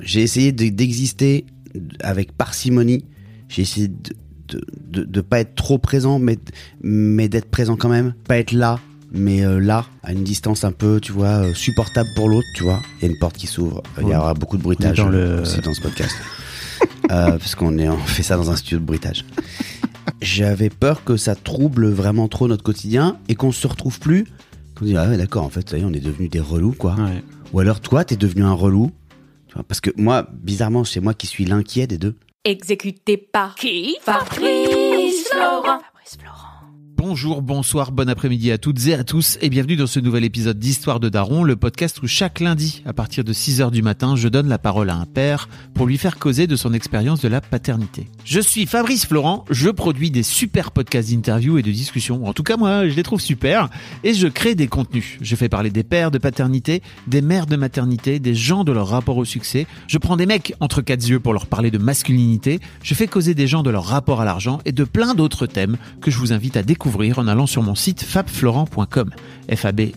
J'ai essayé de- d'exister avec parcimonie. J'ai essayé de, de, de, de pas être trop présent, mais, mais d'être présent quand même. Pas être là, mais euh, là, à une distance un peu, tu vois, euh, supportable pour l'autre, tu vois. Il y a une porte qui s'ouvre. Il y aura beaucoup de bruitage Dans le- aussi dans ce podcast. Euh, parce qu'on est, on fait ça dans un studio de bruitage. J'avais peur que ça trouble vraiment trop notre quotidien et qu'on se retrouve plus. Qu'on dit, ah ouais, d'accord, en fait, ça y est, on est devenus des relous, quoi. Ouais. Ou alors toi, t'es devenu un relou. Parce que moi, bizarrement, c'est moi qui suis l'inquiet des deux. Exécuté par qui Fabrice. Bonjour, bonsoir, bon après-midi à toutes et à tous et bienvenue dans ce nouvel épisode d'Histoire de Daron, le podcast où chaque lundi, à partir de 6h du matin, je donne la parole à un père pour lui faire causer de son expérience de la paternité. Je suis Fabrice Florent, je produis des super podcasts d'interviews et de discussions, en tout cas moi je les trouve super, et je crée des contenus. Je fais parler des pères de paternité, des mères de maternité, des gens de leur rapport au succès, je prends des mecs entre quatre yeux pour leur parler de masculinité, je fais causer des gens de leur rapport à l'argent et de plein d'autres thèmes que je vous invite à découvrir en allant sur mon site fabflorent.com. f e.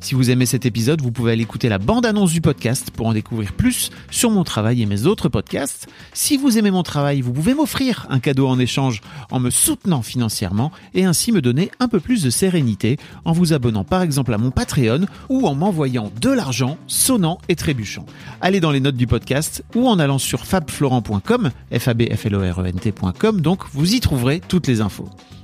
Si vous aimez cet épisode, vous pouvez aller écouter la bande-annonce du podcast pour en découvrir plus sur mon travail et mes autres podcasts. Si vous aimez mon travail, vous pouvez m'offrir un cadeau en échange en me soutenant financièrement et ainsi me donner un peu plus de sérénité en vous abonnant par exemple à mon Patreon ou en m'envoyant de l'argent sonnant et trébuchant. Allez dans les notes du podcast ou en allant sur fabflorent.com, f e donc vous y trouverez toutes les infos. parágrafo.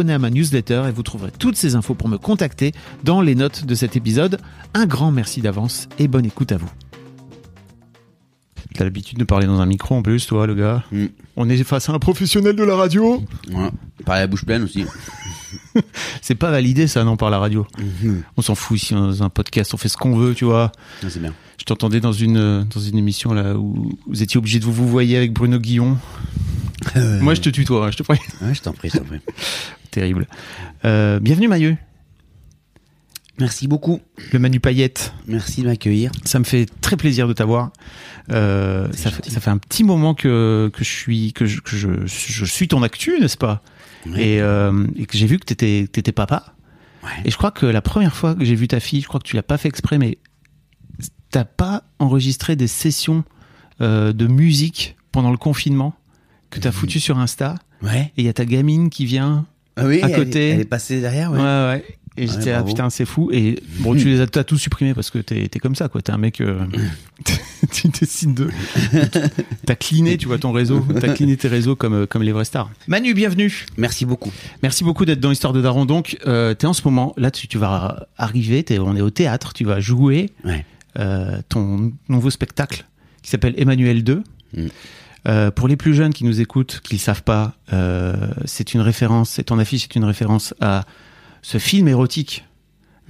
À ma newsletter et vous trouverez toutes ces infos pour me contacter dans les notes de cet épisode. Un grand merci d'avance et bonne écoute à vous. T'as l'habitude de parler dans un micro en plus, toi, le gars. Mm. On est face à un professionnel de la radio. Ouais. Parler la bouche pleine aussi. C'est pas validé ça, non, par la radio. Mhm. On s'en fout ici dans un podcast, on fait ce qu'on veut, tu vois. Ah, c'est bien. Je t'entendais dans une euh, dans une émission là où vous étiez obligé de vous vous voyez avec Bruno Guillon. Moi, je te tutoie, hein, je te prie. Ouais, je t'en prie, je t'en prie. Terrible. Euh, bienvenue Mailleux, Merci beaucoup. le Manu Payette. Merci de m'accueillir. Ça me fait très plaisir de t'avoir. Euh, ça, fait, gentil. ça fait un petit moment que que je suis que je que je, je suis ton actu, n'est-ce pas? Ouais. et, euh, et que j'ai vu que t'étais t'étais papa. Ouais. Et je crois que la première fois que j'ai vu ta fille, je crois que tu l'as pas fait exprès, mais t'as pas enregistré des sessions euh, de musique pendant le confinement? Que t'as foutu sur Insta. Ouais. Et il y a ta gamine qui vient. Ah oui, À elle, côté. Elle est passée derrière, ouais. Ouais, ouais. Et j'étais là, putain, c'est fou. Et bon, tu les as t'as tous supprimés parce que t'es t'es comme ça, quoi. T'es un mec. euh, tu décides de. T'as cliné, tu vois, ton réseau. T'as cliné tes réseaux comme, euh, comme les vrais stars. Manu, bienvenue. Merci beaucoup. Merci beaucoup d'être dans l'histoire de Daron. Donc, euh, t'es en ce moment, là, tu, tu vas arriver, t'es- on est au théâtre, tu vas jouer Ouais. euh, ton nouveau spectacle qui s'appelle Emmanuel 2. Mm. Euh, pour les plus jeunes qui nous écoutent, qui ne savent pas, euh, c'est une référence, c'est ton affiche, c'est une référence à ce film érotique.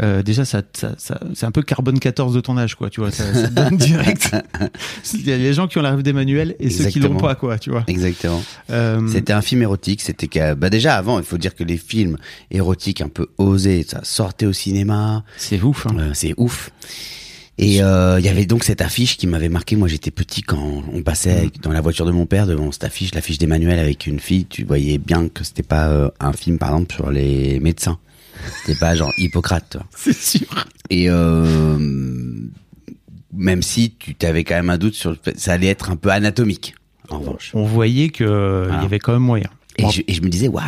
Euh, déjà, ça, ça, ça- c'est un peu carbone 14 de ton âge, quoi. Tu vois, ça, ça donne direct. Il y a les gens qui ont la rêve d'Emmanuel et ceux qui l'ont pas, quoi. Tu vois. Exactement. C'était un film érotique. C'était bah déjà avant, il faut dire que les films érotiques un peu osés, ça sortait au cinéma. c'est ouf. Hein. C'est ouf. Et euh, il y avait donc cette affiche qui m'avait marqué. Moi, j'étais petit quand on passait avec- dans la voiture de mon père devant cette affiche, l'affiche d'Emmanuel avec une fille. Tu voyais bien que c'était pas euh, un film, par exemple, sur les médecins. C'était pas genre Hippocrate. C'est sûr. Et euh, même si tu t'avais quand même un doute sur le fait, ça allait être un peu anatomique. En revanche. On voyait que euh, il y avait quand même moyen. Et, je, et je me disais, waouh,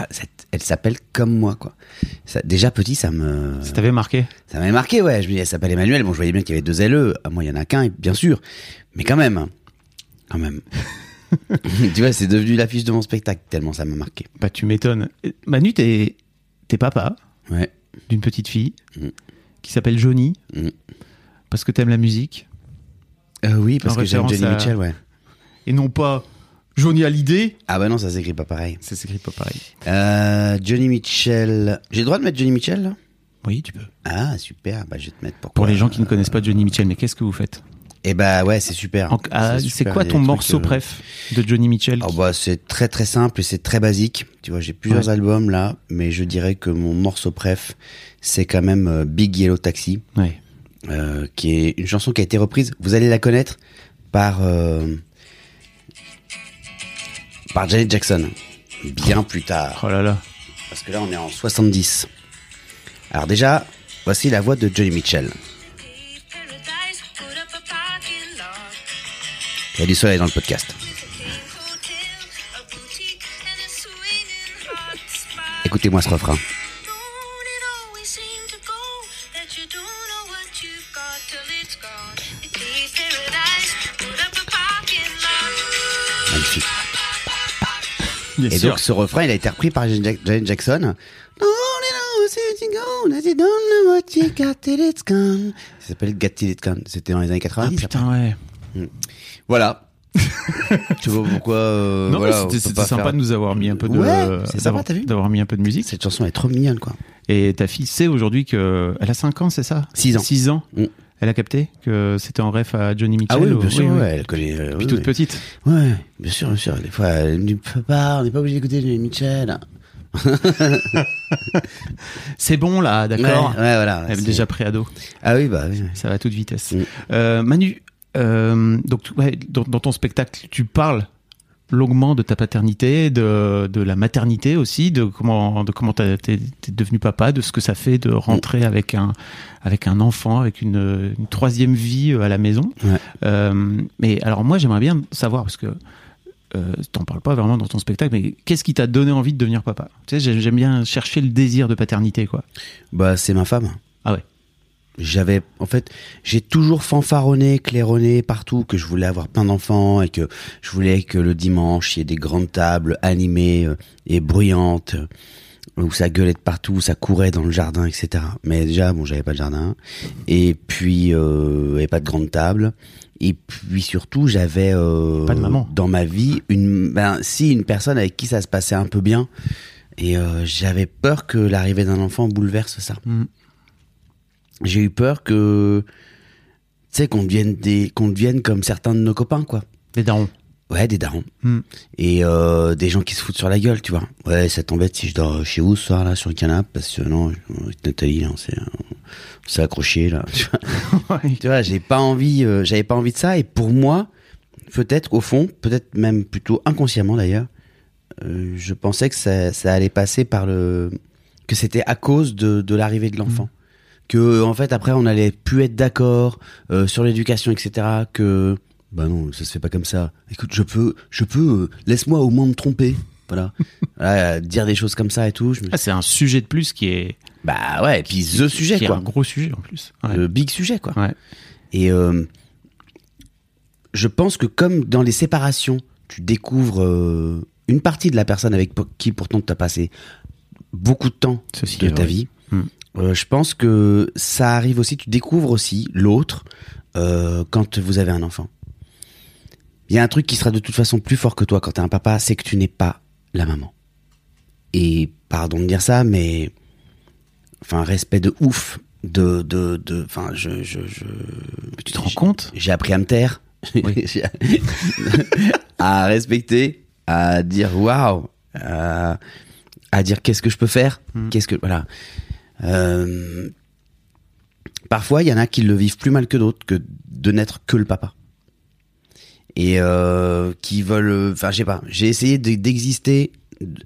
elle s'appelle comme moi, quoi. Ça, déjà petit, ça me, Ça t'avait marqué? Ça m'avait marqué, ouais. Je me disais, elle s'appelle Emmanuel. Bon, je voyais bien qu'il y avait deux LE. Ah, Moi, il y en a qu'un, bien sûr. Mais quand même, hein. quand même. tu vois, c'est devenu l'affiche de mon spectacle tellement ça m'a marqué. Bah, tu m'étonnes. Manu, t'es papa Ouais. d'une petite fille Mm. qui s'appelle Johnny Mm. parce que t'aimes la musique Euh, oui, parce En que j'aime Johnny à- Mitchell, ouais. et non pas Johnny Hallyday. Ah bah non, ça s'écrit pas pareil. Ça s'écrit pas pareil. Euh, Johnny Mitchell. J'ai le droit de mettre Johnny Mitchell là? Oui, tu peux. Ah super, bah je vais te mettre pourquoi. Pour les gens qui ne connaissent pas Johnny Mitchell, mais qu'est-ce que vous faites? Eh bah ouais, c'est super. En- ah, C'est quoi ton morceau euh, préf de Johnny Mitchell Oh bah c'est très très simple et c'est très basique. Tu vois, j'ai plusieurs Ouais. albums là, mais je dirais que mon morceau préf, c'est quand même euh, Big Yellow Taxi, Ouais. euh, qui est une chanson qui a été reprise. Vous allez la connaître par euh, par Janet Jackson. Bien plus tard, Oh là là. parce que là on est en 70. Alors déjà, voici la voix de Johnny Mitchell. Il y a du soleil dans le podcast. Écoutez-moi ce refrain. Bien Et sûr. donc ce refrain, il a été repris par Janet Janet Jackson. Ça s'appelle Got Till It's Gone. C'était dans les années ah 90. putain, ouais. après. Voilà. tu vois pourquoi euh, non, voilà, c'était sympa faire- de nous avoir mis un peu de. Ouais, c'est sympa, t'as vu D'avoir mis un peu de musique. Cette chanson est trop mignonne, quoi. Et ta fille sait aujourd'hui que. Elle a 5 ans, c'est ça? Six ans. 6 ans? Mm. Elle a capté que c'était en ref à Johnny Mitchell Ah oui, ou- bien sûr, oui. ouais, elle connaît. euh, Puis oui, toute petite. Ouais, bien sûr, bien sûr. Des fois, elle me dit, papa, on n'est pas obligé d'écouter Johnny Mitchell. C'est bon là, d'accord. ouais, voilà. Elle est déjà pré-ado. Ah oui, bah oui. Ça va à toute vitesse. Mm. Euh, Manu, euh, donc tu- ouais, dans, dans ton spectacle, tu parles longuement de ta paternité, de, de la maternité aussi, de comment de comment t'es t'es devenu papa, de ce que ça fait de rentrer avec un avec un enfant, avec une, une troisième vie euh, à la maison. Ouais. Euh, mais alors moi j'aimerais bien savoir parce que euh, t'en parles pas vraiment dans ton spectacle, mais qu'est-ce qui t'a donné envie de devenir papa? Tu sais, j'aime bien chercher le désir de paternité, quoi. Bah, c'est ma femme. J'avais, en fait, j'ai toujours fanfaronné, claironné partout que je voulais avoir plein d'enfants et que je voulais que le dimanche il y ait des grandes tables animées euh, et bruyantes euh, où ça gueulait de partout, où ça courait dans le jardin, etc. Mais déjà, bon, j'avais pas de jardin. Et puis euh, avait pas de grande table et puis surtout j'avais euh, dans ma vie une, ben si une personne avec qui ça se passait un peu bien. Et euh, j'avais peur que l'arrivée d'un enfant bouleverse ça. Mm. J'ai eu peur que tu sais qu'on devienne des qu'on devienne comme certains de nos copains quoi. Des darons. ouais des darons. Mm. et euh, des gens qui se foutent sur la gueule tu vois. Ouais ça t'embête si je dors chez vous ce soir là sur le canapé parce que non avec Nathalie là, on s'est on s'est accroché là tu vois, tu vois j'ai pas envie euh, j'avais pas envie de ça et pour moi peut-être au fond peut-être même plutôt inconsciemment d'ailleurs euh, je pensais que ça, ça allait passer par le que c'était à cause de, de l'arrivée de l'enfant que en fait après on allait plus être d'accord euh, sur l'éducation etc que bah non ça se fait pas comme ça écoute je peux je peux euh, laisse-moi au moins me tromper voilà, Voilà, dire des choses comme ça et tout je me- Ah, c'est un sujet de plus qui est bah ouais et puis the sujet qui est quoi un gros sujet en plus. Ouais. le big sujet quoi Ouais. et euh, je pense que comme dans les séparations, tu découvres euh, une partie de la personne avec qui pourtant tu as passé beaucoup de temps Ceci de ta vrai. vie, Mm. Euh, je pense que ça arrive aussi, tu découvres aussi l'autre euh, quand vous avez un enfant. Il y a un truc qui sera de toute façon plus fort que toi quand tu un papa, c'est que tu n'es pas la maman. Et pardon de dire ça, mais enfin respect de ouf de de de enfin je je je Tu te rends compte? j'ai appris à me taire, Oui. À respecter, à dire waouh, à, à dire qu'est-ce que je peux faire, Hmm. qu'est-ce que voilà. Euh, parfois, il y en a qui le vivent plus mal que d'autres que de n'être que le papa et euh, qui veulent, enfin, je sais pas. J'ai essayé de- d'exister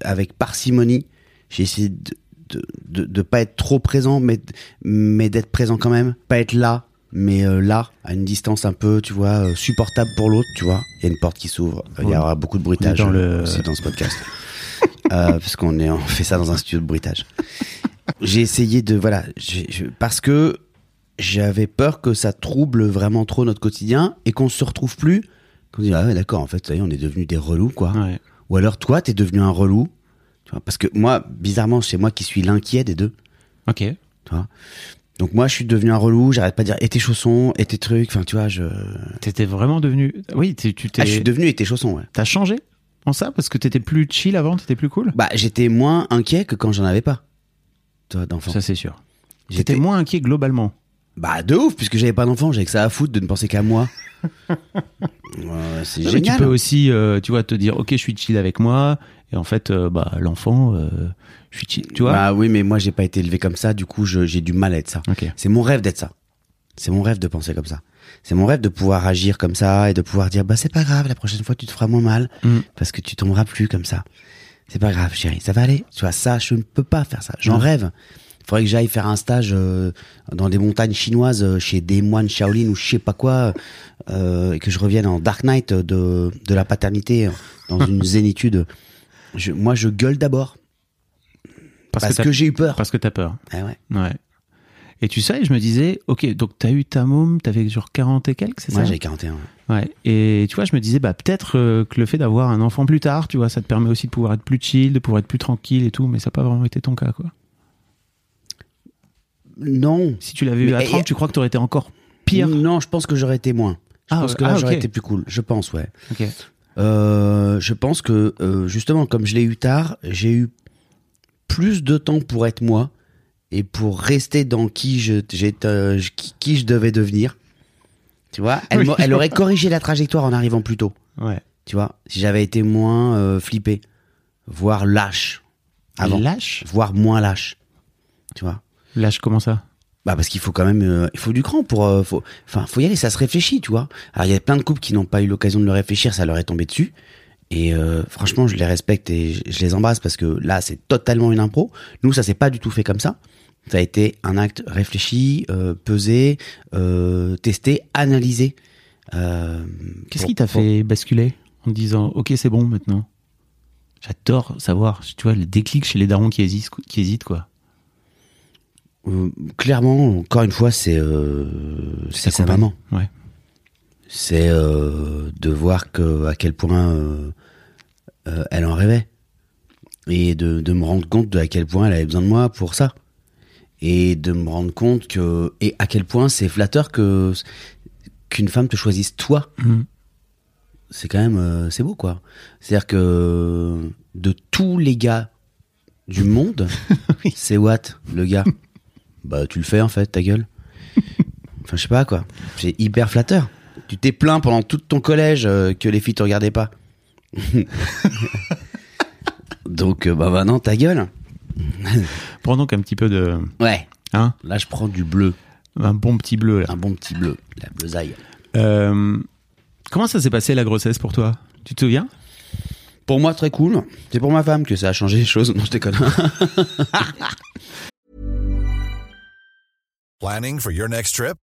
avec parcimonie. J'ai essayé de, de, de, de pas être trop présent, mais mais d'être présent quand même, pas être là, mais euh, là, à une distance un peu, tu vois, euh, supportable pour l'autre, tu vois. Il y a une porte qui s'ouvre. Il y aura beaucoup de bruitage dans le- aussi dans ce podcast. euh, parce qu'on est, on fait ça dans un studio de bruitage. J'ai essayé de, voilà, je- parce que j'avais peur que ça trouble vraiment trop notre quotidien et qu'on se retrouve plus, qu'on dit ah ouais d'accord, en fait, ça y est, on est devenus des relous quoi. Ouais. Ou alors toi, t'es devenu un relou, tu vois, parce que moi, bizarrement, c'est moi qui suis l'inquiet des deux. Ok. tu vois. Donc moi, je suis devenu un relou. J'arrête pas de dire et tes chaussons, et tes trucs. Enfin, tu vois, je. T'étais vraiment devenu. Oui, t'es- tu t'es. Ah, je suis devenu et tes chaussons. Ouais. T'as changé en ça? Parce que t'étais plus chill avant, t'étais plus cool? Bah, j'étais moins inquiet que quand j'en avais pas. Toi, d'enfant. Ça c'est sûr. J'étais moins inquiet globalement. Bah, de ouf, puisque j'avais pas d'enfant. J'avais que ça à foutre de ne penser qu'à moi. Ouais, c'est Non, mais génial. tu peux aussi, euh, tu vois, te dire, ok, je suis chill avec moi, et en fait, euh, bah, l'enfant, euh, je suis chill, tu vois. Bah oui, mais moi, j'ai pas été élevé comme ça. Du coup, j'ai du mal à être ça. C'est mon rêve d'être ça. C'est mon rêve de penser comme ça. C'est mon rêve de pouvoir agir comme ça et de pouvoir dire bah c'est pas grave, la prochaine fois tu te feras moins mal Mm. parce que tu tomberas plus comme ça. C'est pas grave, chérie, ça va aller. Tu vois ça, je ne peux pas faire ça. J'en Mm. rêve. Il faudrait que j'aille faire un stage euh, dans des montagnes chinoises euh, chez des moines Shaolin ou je sais pas quoi euh, et que je revienne en Dark Knight de de la paternité euh, dans une zénitude. Je, moi, je gueule d'abord parce, t'as- que, j'ai eu peur. parce que t'as peur. Ah ouais. Ouais. Et tu sais, je me disais, ok, donc t'as eu ta môme, t'avais genre 40 et quelques, c'est Moi, ça j'ai 41. Ouais. Et tu vois, je me disais, bah peut-être euh, que le fait d'avoir un enfant plus tard, tu vois, ça te permet aussi de pouvoir être plus chill, de pouvoir être plus tranquille et tout, mais ça n'a pas vraiment été ton cas, quoi. Non, Si tu l'avais eu à et- 30, tu crois que t'aurais été encore pire Non, je pense que j'aurais été moins. Je Ah pense ouais. que là, Ah, j'aurais été plus cool. Je pense, ouais. Euh, je pense que, euh, justement, comme je l'ai eu tard, j'ai eu plus de temps pour être moi et pour rester dans qui je, euh, qui, qui je devais devenir. Tu vois, elle, Oui, aurait corrigé la trajectoire en arrivant plus tôt. Ouais. Tu vois, si j'avais été moins euh, flippé, voire lâche avant, Lâche? Voire moins lâche. Tu vois? Lâche, comment ça? Bah parce qu'il faut quand même, euh, il faut du cran pour, euh, faut, enfin faut y aller, ça se réfléchit, tu vois. Alors il y a plein de couples qui n'ont pas eu l'occasion de le réfléchir, ça leur est tombé dessus. Et euh, franchement, je les respecte et je, les embrasse parce que là, c'est totalement une impro. Nous, ça s'est pas du tout fait comme ça. Ça a été un acte réfléchi, euh, pesé, euh, testé, analysé. Qu'est-ce qui t'a fait basculer en te disant, ok, c'est bon maintenant? J'adore savoir, tu vois, le déclic chez les darons qui hésitent, qui hésitent quoi. Clairement, encore une fois, c'est c'est sa maman. Ouais. c'est euh, de voir que à quel point euh, euh, elle en rêvait. Et de, de me rendre compte de à quel point elle avait besoin de moi pour ça. Et de me rendre compte que et à quel point c'est flatteur que qu'une femme te choisisse toi. Mhm. c'est quand même euh, c'est beau quoi. C'est à dire que de tous les gars du monde Oui. c'est what le gars? Bah tu le fais en fait ta gueule. Enfin je sais pas quoi. C'est hyper flatteur. Tu t'es plaint pendant tout ton collège euh, que les filles te regardaient pas donc euh, bah maintenant ta gueule. Prends donc un petit peu de. ouais. Hein là je prends du bleu. Un bon petit bleu là. un bon petit bleu la bleusaille. Euh, comment ça s'est passé la grossesse pour toi? Tu te souviens? Pour moi très cool. C'est pour ma femme que ça a changé les choses. Non je déconne. Planning for your next trip?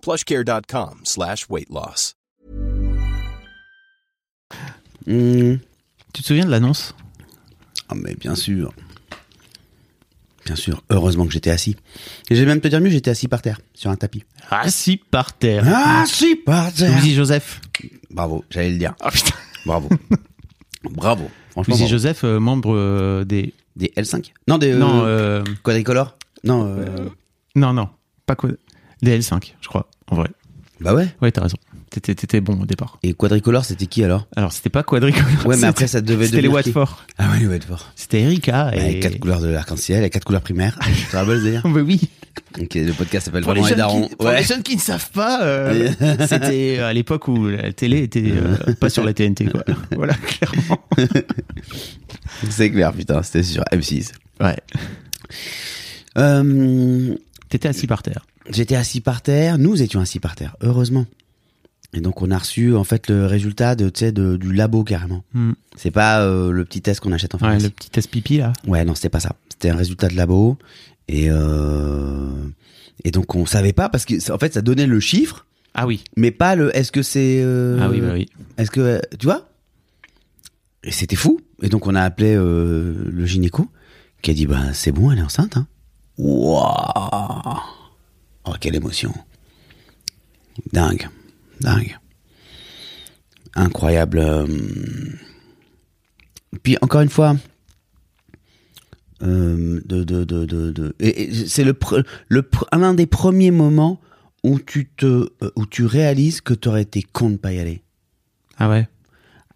plushcare.com slash weight loss. Hmm. Tu te souviens de l'annonce? Ah, mais bien sûr. Bien sûr. Heureusement que j'étais assis. Et j'ai même te dire mieux, j'étais assis par terre, sur un tapis. Assis par terre. Assis par terre. Louis Joseph. Bravo, j'allais le dire. Ah putain. Bravo. Bravo. Franchement, Louis bravo. Joseph, euh, membre euh, des. Des L5 Non, des. Non, euh, euh, Quadricolore Non, euh, Non, non, pas quoi. DL5, je crois, en vrai. bah ouais. Ouais, t'as raison. T'étais, t'étais bon au départ. Et quadricolore, c'était qui alors? Alors, c'était pas quadricolore. Ouais, mais après, ça devait C'était les qui? Watford. Ah oui, Watford. C'était Erika Avec et. quatre couleurs de l'arc-en-ciel, et quatre couleurs primaires. Tu te rappelles d'ailleurs? Bah oui. Ok, le podcast s'appelle les, vraiment les jeunes darons. qui, pour Ouais. les jeunes qui ne savent pas, euh, c'était à l'époque où la télé était euh, pas sur la TNT, quoi. Voilà, clairement. C'est clair, putain, c'était sur M6. Ouais. Euh, T'étais assis par terre. J'étais assis par terre, nous étions assis par terre, heureusement. Et donc on a reçu en fait le résultat de, tu sais, de, du labo carrément. Hmm. C'est pas euh, le petit test qu'on achète en Ouais, pharmacie. le petit test pipi, là. Ouais, non, c'était pas ça. C'était un résultat de labo. Et, euh, et donc on savait pas parce que en fait ça donnait le chiffre, Ah oui. mais pas le est-ce que c'est. euh, Ah oui, bah oui. Est-ce que tu vois? Et c'était fou. Et donc on a appelé le gynéco qui a dit bah c'est bon, elle est enceinte. Hein. Waouh Oh quelle émotion Dingue, dingue, incroyable. euh. Puis encore une fois. euh, de, de, de, de, de- et- et c'est le, le l'un des premiers moments où tu te euh, où tu réalises que tu aurais été con de pas y aller Ah ouais?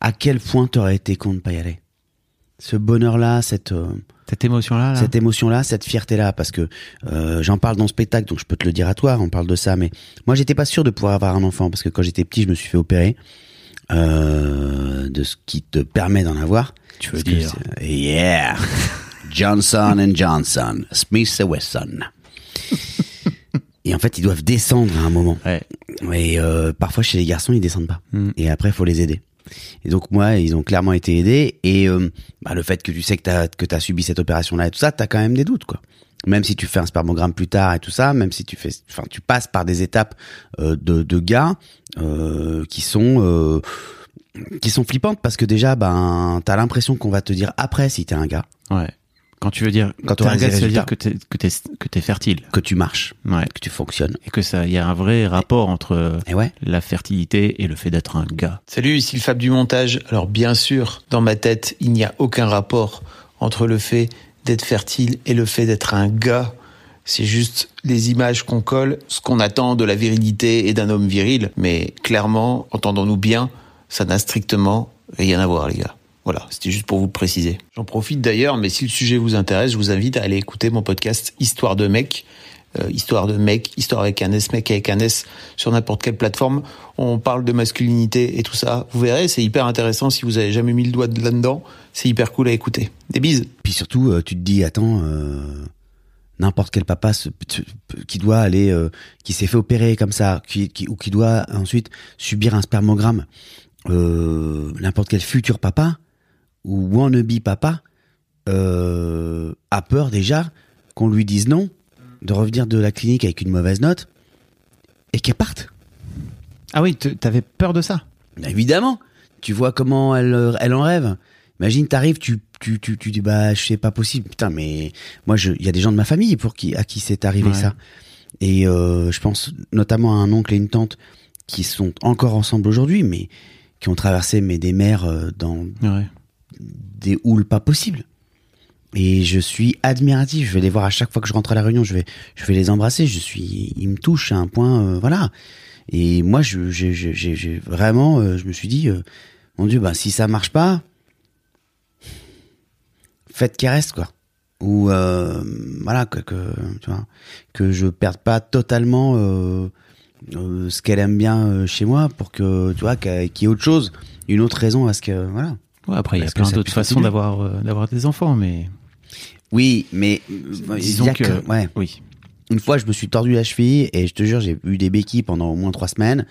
à quel point t'aurais été con de pas y aller? Ce bonheur-là, cette, euh, Cette émotion-là, là. cette émotion-là, cette fierté-là, parce que euh, j'en parle dans le spectacle, donc je peux te le dire à toi, on parle de ça, mais moi j'étais pas sûr de pouvoir avoir un enfant, parce que quand j'étais petit, je me suis fait opérer euh, de ce qui te permet d'en avoir. Tu veux dire. Yeah Johnson and Johnson, Smith Wesson. Et en fait, ils doivent descendre à un moment. Ouais. Et euh, parfois chez les garçons, ils descendent pas. Mm. Et après, faut les aider. Et donc moi, ils ont clairement été aidés. Et euh, bah, le fait que tu sais que t'as que subi cette opération-là et tout ça, t'as quand même des doutes, quoi. Même si tu fais un spermogramme plus tard et tout ça, même si tu fais, enfin, tu passes par des étapes euh, de, de gars euh, qui sont euh, qui sont flippantes parce que déjà, ben, t'as l'impression qu'on va te dire après si t'es un gars Ouais. Quand tu veux dire, Quand t'auras un gars, ça veut dire que que t'es fertile. que tu marches, Ouais. que tu fonctionnes. Et que ça, il y a un vrai rapport entre Et ouais. la fertilité et le fait d'être un gars. Salut, ici le Fab du montage. Alors bien sûr, dans ma tête, il n'y a aucun rapport entre le fait d'être fertile et le fait d'être un gars. C'est juste les images qu'on colle, ce qu'on attend de la virilité et d'un homme viril. Mais clairement, entendons-nous bien, ça n'a strictement rien à voir, les gars. Voilà, c'était juste pour vous préciser. J'en profite d'ailleurs, mais si le sujet vous intéresse, je vous invite à aller écouter mon podcast Histoire de mec. Euh, histoire de mec, histoire avec un S, mec avec un S, sur n'importe quelle plateforme. On parle de masculinité et tout ça. Vous verrez, c'est hyper intéressant si vous avez jamais mis le doigt là-dedans. C'est hyper cool à écouter. Des bises. Puis surtout, euh, tu te dis, attends, euh, n'importe quel papa qui doit aller, qui s'est fait opérer comme ça, ou qui doit ensuite subir un spermogramme, n'importe quel futur papa ou wannabe papa euh, a peur déjà qu'on lui dise non, de revenir de la clinique avec une mauvaise note et qu'elle parte. Ah oui, t'avais peur de ça? Évidemment, tu vois comment elle, euh, elle en rêve. Imagine, t'arrives, tu, tu, tu, tu dis bah je sais pas possible. Putain, mais moi, je, il y a des gens de ma famille pour qui, à qui c'est arrivé Ouais. ça. Et euh, je pense notamment à un oncle et une tante qui sont encore ensemble aujourd'hui, mais qui ont traversé mais des mers euh, dans Ouais. Des houles pas possibles. Et je suis admiratif. Je vais les voir à chaque fois que je rentre à la réunion. Je vais, je vais les embrasser. Je suis, ils me touchent à un point, euh, voilà. Et moi, je, j'ai, vraiment, euh, je me suis dit, euh, mon Dieu, bah si ça marche pas, faites qu'elle reste quoi. Ou voilà que, que tu que je perde pas totalement ce qu'elle aime bien chez moi pour que tu vois qu'il y ait autre chose, une autre raison à ce que voilà. Ouais, après, il y a que plein d'autres façons d'avoir, euh, d'avoir des enfants, mais Oui, mais euh, disons a que, ouais. oui. Une fois, je me suis tordu la cheville et je te jure, j'ai eu des béquilles pendant au moins trois semaines,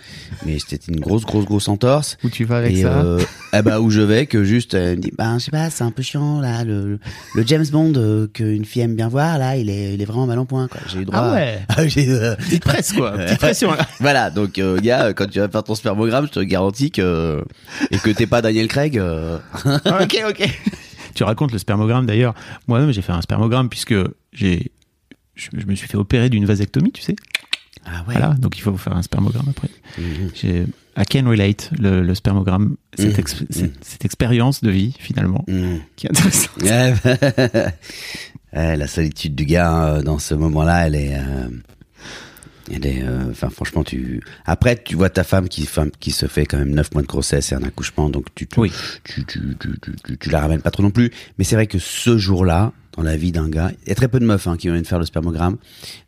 mais c'était une grosse, grosse, grosse entorse. Où tu vas avec et ça euh, eh ben, où je vais, que juste, elle me dit, bah, je sais pas, c'est un peu chiant là, le, le James Bond euh, qu'une fille aime bien voir là, il est, il est vraiment mal en point quoi. J'ai eu droit. Ah à- ouais Ah, j'ai, euh, Petite presse, quoi. Petite pression, là. voilà, donc euh, gars, quand tu vas faire ton spermogramme, je te garantis que et que t'es pas Daniel Craig. euh, ok, ok. Tu racontes le spermogramme d'ailleurs. Moi-même, j'ai fait un spermogramme puisque j'ai, je, je me suis fait opérer d'une vasectomie, tu sais. Ah ouais. Voilà, donc il faut faire un spermogramme après. Mhm. J'ai, I can relate le, le spermogramme, cette, Mhm. cette, cette expérience de vie finalement, Mhm. qui est intéressante. Ouais. Ouais, la solitude du gars euh, dans ce moment-là, elle est, euh, elle est, euh, enfin franchement, tu. Après, tu vois ta femme qui, femme, qui se fait quand même 9 mois de grossesse et un accouchement, donc tu, tu, Oui. tu, tu, tu, tu, tu- tu la ramènes pas trop non plus. Mais c'est vrai que ce jour-là, dans la vie d'un gars, il y a très peu de meufs hein, qui viennent faire le spermogramme.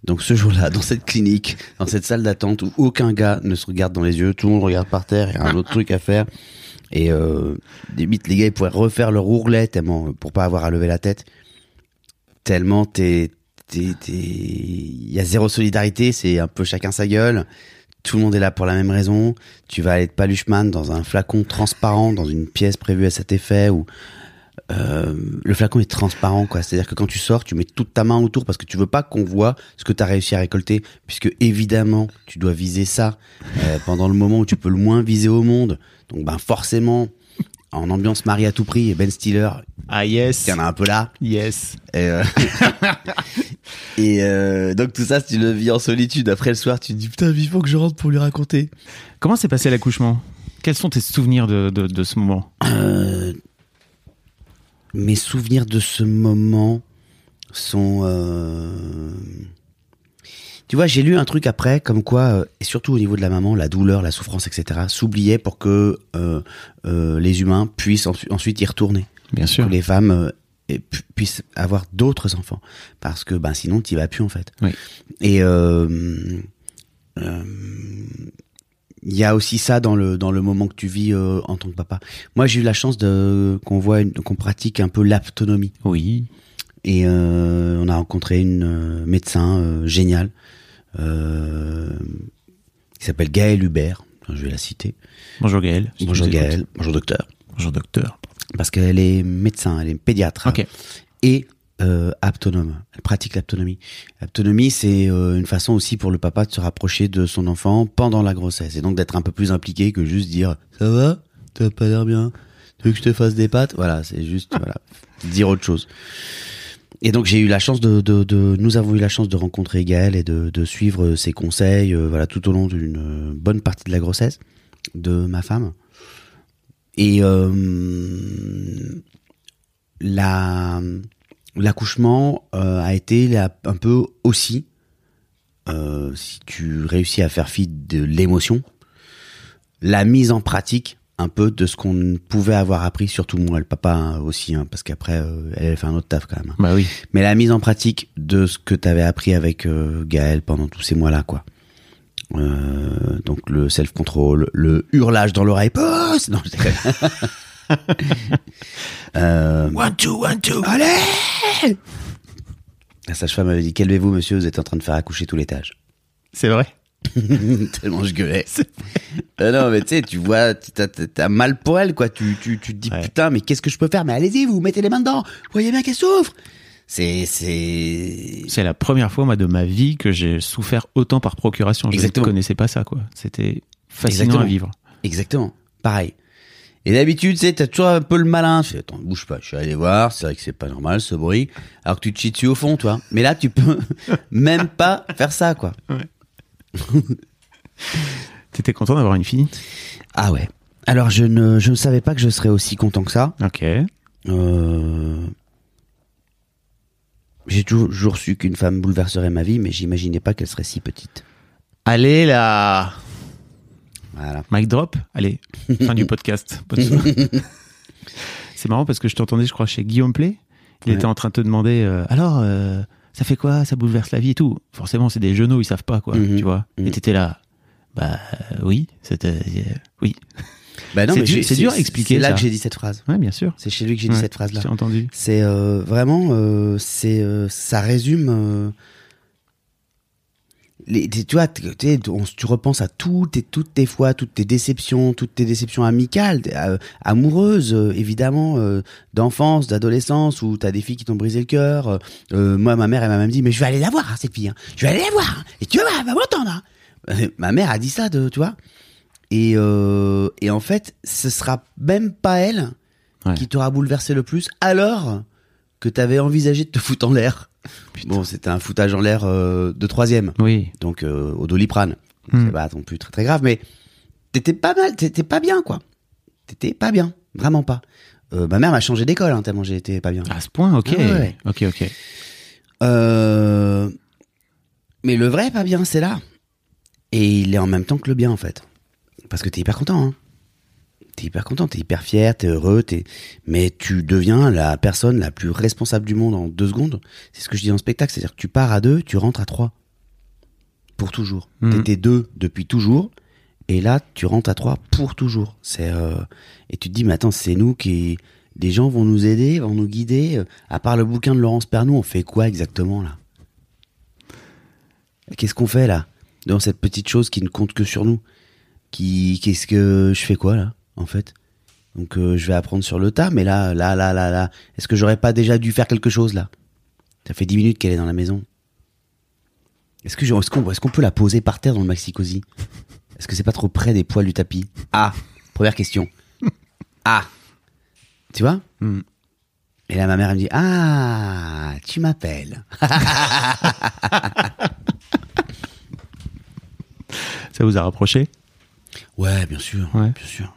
Donc ce jour-là, dans cette clinique, dans cette salle d'attente où aucun gars ne se regarde dans les yeux, tout le monde regarde par terre, il y a un autre truc à faire. Et euh, limite, les gars, ils pourraient refaire leur ourlet tellement pour pas avoir à lever la tête. Tellement il y a zéro solidarité, c'est un peu chacun sa gueule. Tout le monde est là pour la même raison. Tu vas de paluchman dans un flacon transparent, dans une pièce prévue à cet effet où euh, le flacon est transparent, quoi. C'est-à-dire que quand tu sors, tu mets toute ta main autour parce que tu veux pas qu'on voit ce que tu as réussi à récolter, puisque évidemment, tu dois viser ça euh, pendant le moment où tu peux le moins viser au monde. Donc, ben forcément, en ambiance Marie à tout prix, et Ben Stiller, Ah yes. il y en a un peu là. Yes. Et, euh, et euh, donc tout ça, tu le vis en solitude. Après le soir, tu te dis putain, vivement que je rentre pour lui raconter. Comment s'est passé l'accouchement? Quels sont tes souvenirs de, de, de ce moment? Euh, mes souvenirs de ce moment sont. euh, Tu vois, j'ai lu un truc après, comme quoi, euh, et surtout au niveau de la maman, la douleur, la souffrance, etc., s'oubliait pour que euh, les humains puissent ensu- ensuite y retourner. Bien sûr. Que les femmes et pu- puissent avoir d'autres enfants. Parce que ben, sinon, tu vas plus, en fait. Oui. Et il y a aussi ça dans le dans le moment que tu vis euh, en tant que papa. Moi, j'ai eu la chance de qu'on voit qu'on pratique un peu l'autonomie. Oui. Et euh, on a rencontré une euh, médecin euh, géniale euh, qui s'appelle Gaëlle Hubert. Je vais la citer. Bonjour Gaël. Si tu Bonjour. Gaëlle. Bonjour docteur. Bonjour docteur. Parce qu'elle est médecin, elle est pédiatre. Ok. Et euh, aptonome. Elle pratique l'aptonomie. L'aptonomie, c'est euh, une façon aussi pour le papa de se rapprocher de son enfant pendant la grossesse. Et donc d'être un peu plus impliqué que juste dire « Ça va? T'as pas l'air bien Tu veux que je te fasse des pâtes ?» Voilà, c'est juste voilà, dire autre chose. Et donc j'ai eu la chance de, de, de- nous avons eu la chance de rencontrer Gaël et de, de suivre ses conseils euh, voilà tout au long d'une euh, bonne partie de la grossesse de ma femme. Et euh, la l'accouchement euh, a été la- un peu aussi euh, si tu réussis à faire fi de l'émotion, la mise en pratique un peu de ce qu'on pouvait avoir appris, surtout moi, le papa hein, aussi, hein, parce qu'après, euh, elle fait un autre taf quand même. hein. Bah oui. Mais la mise en pratique de ce que tu avais appris avec euh, Gaël pendant tous ces mois-là, quoi. Euh, donc le self-control, le hurlage dans l'oreille, pousse Non, je. euh, One, two, one, two. allez La sage-femme avait dit, calmez-vous monsieur, vous êtes en train de faire accoucher tout l'étage. C'est vrai? Tellement je gueulais. Euh, non, mais tu sais, tu vois, t'as- mal pour elle, quoi. Tu, tu, tu te dis, Ouais. putain, mais qu'est-ce que je peux faire? Mais allez-y, vous mettez les mains dedans. Vous voyez bien qu'elle souffre. C'est, c'est, la première fois, moi, de ma vie que j'ai souffert autant par procuration. Je ne connaissais pas ça, quoi. C'était fascinant Exactement. à vivre. exactement pareil. Et d'habitude, tu sais, t'as toujours un peu le malin. Tu fais, attends, bouge pas. Je suis allé voir. C'est vrai que c'est pas normal ce bruit. Alors que tu te chies dessus au fond, toi. Mais là, tu peux même pas faire ça, quoi. T'étais content d'avoir une fille? Ah ouais. Alors, je ne, je ne savais pas que je serais aussi content que ça. Ok. Euh, J'ai toujours, toujours su qu'une femme bouleverserait ma vie, mais j'imaginais pas qu'elle serait si petite. Allez là Voilà. Mic drop Allez, fin du podcast. C'est marrant parce que je t'entendais, je crois, chez Guillaume Play. Il Ouais. était en train de te demander euh, alors, euh, ça fait quoi? Ça bouleverse la vie et tout. Forcément, c'est des genoux, ils savent pas quoi, Mhm. tu vois. Mhm. Et t'étais là. Bah euh, oui, c'était euh, oui. Bah non, C'est dur- à expliquer, C'est là ça. que j'ai dit cette phrase. Ouais, bien sûr. C'est chez lui que j'ai dit cette phrase-là. J'ai entendu. C'est vraiment, c'est, ça résume. Les, tu vois, tu repenses à toutes, et toutes tes fois, toutes tes déceptions, toutes tes déceptions amicales, euh, amoureuses, euh, évidemment, euh, d'enfance, d'adolescence, où t'as des filles qui t'ont brisé le cœur. moi, ma mère, elle m'a même dit, mais je vais aller la voir, hein, cette fille. hein. Je vais aller la voir. hein. et tu vois, elle va m'entendre. ma mère a dit ça, de, tu vois. Et, et en fait, ce sera même pas elle Ouais. qui t'aura bouleversé le plus, alors que t'avais envisagé de te foutre en l'air. Bon, c'était un foutage en l'air euh, de troisième, Oui. donc euh, au doliprane. Hmm. C'est pas non plus très très grave, mais t'étais pas mal, t'étais pas bien, quoi. T'étais pas bien, vraiment pas. Euh, ma mère m'a changé d'école, hein, tellement j'étais pas bien. À ce point, ok. Ah ouais. Ok, ok. Euh, Mais le vrai pas bien, c'est là. Et il est en même temps que le bien, en fait. Parce que t'es hyper content, hein. T'es hyper content, t'es hyper fier, t'es heureux, t'es... mais tu deviens la personne la plus responsable du monde en deux secondes. C'est ce que je dis dans le spectacle, c'est-à-dire que tu pars à deux, tu rentres à trois. Pour toujours. Mhm. T'étais deux depuis toujours, et là, tu rentres à trois pour toujours. C'est euh, Et tu te dis, mais attends, c'est nous qui... Des gens vont nous aider, vont nous guider. Euh, À part le bouquin de Laurence Pernou, on fait quoi exactement, là? Qu'est-ce qu'on fait, là? Dans cette petite chose qui ne compte que sur nous qui Qu'est-ce que je fais quoi, là, en fait Donc, euh, je vais apprendre sur le tas, mais là, là, là, là, là... Est-ce que j'aurais pas déjà dû faire quelque chose, là? Ça fait dix minutes qu'elle est dans la maison. Est-ce que je- est-ce qu'on qu'on peut la poser par terre dans le maxi cosy Est-ce que c'est pas trop près des poils du tapis? Ah, première question. Ah, tu vois? Hmm. Et là, ma mère elle me dit Ah, tu m'appelles. Ça vous a rapproché? Ouais, bien sûr, Ouais. bien sûr.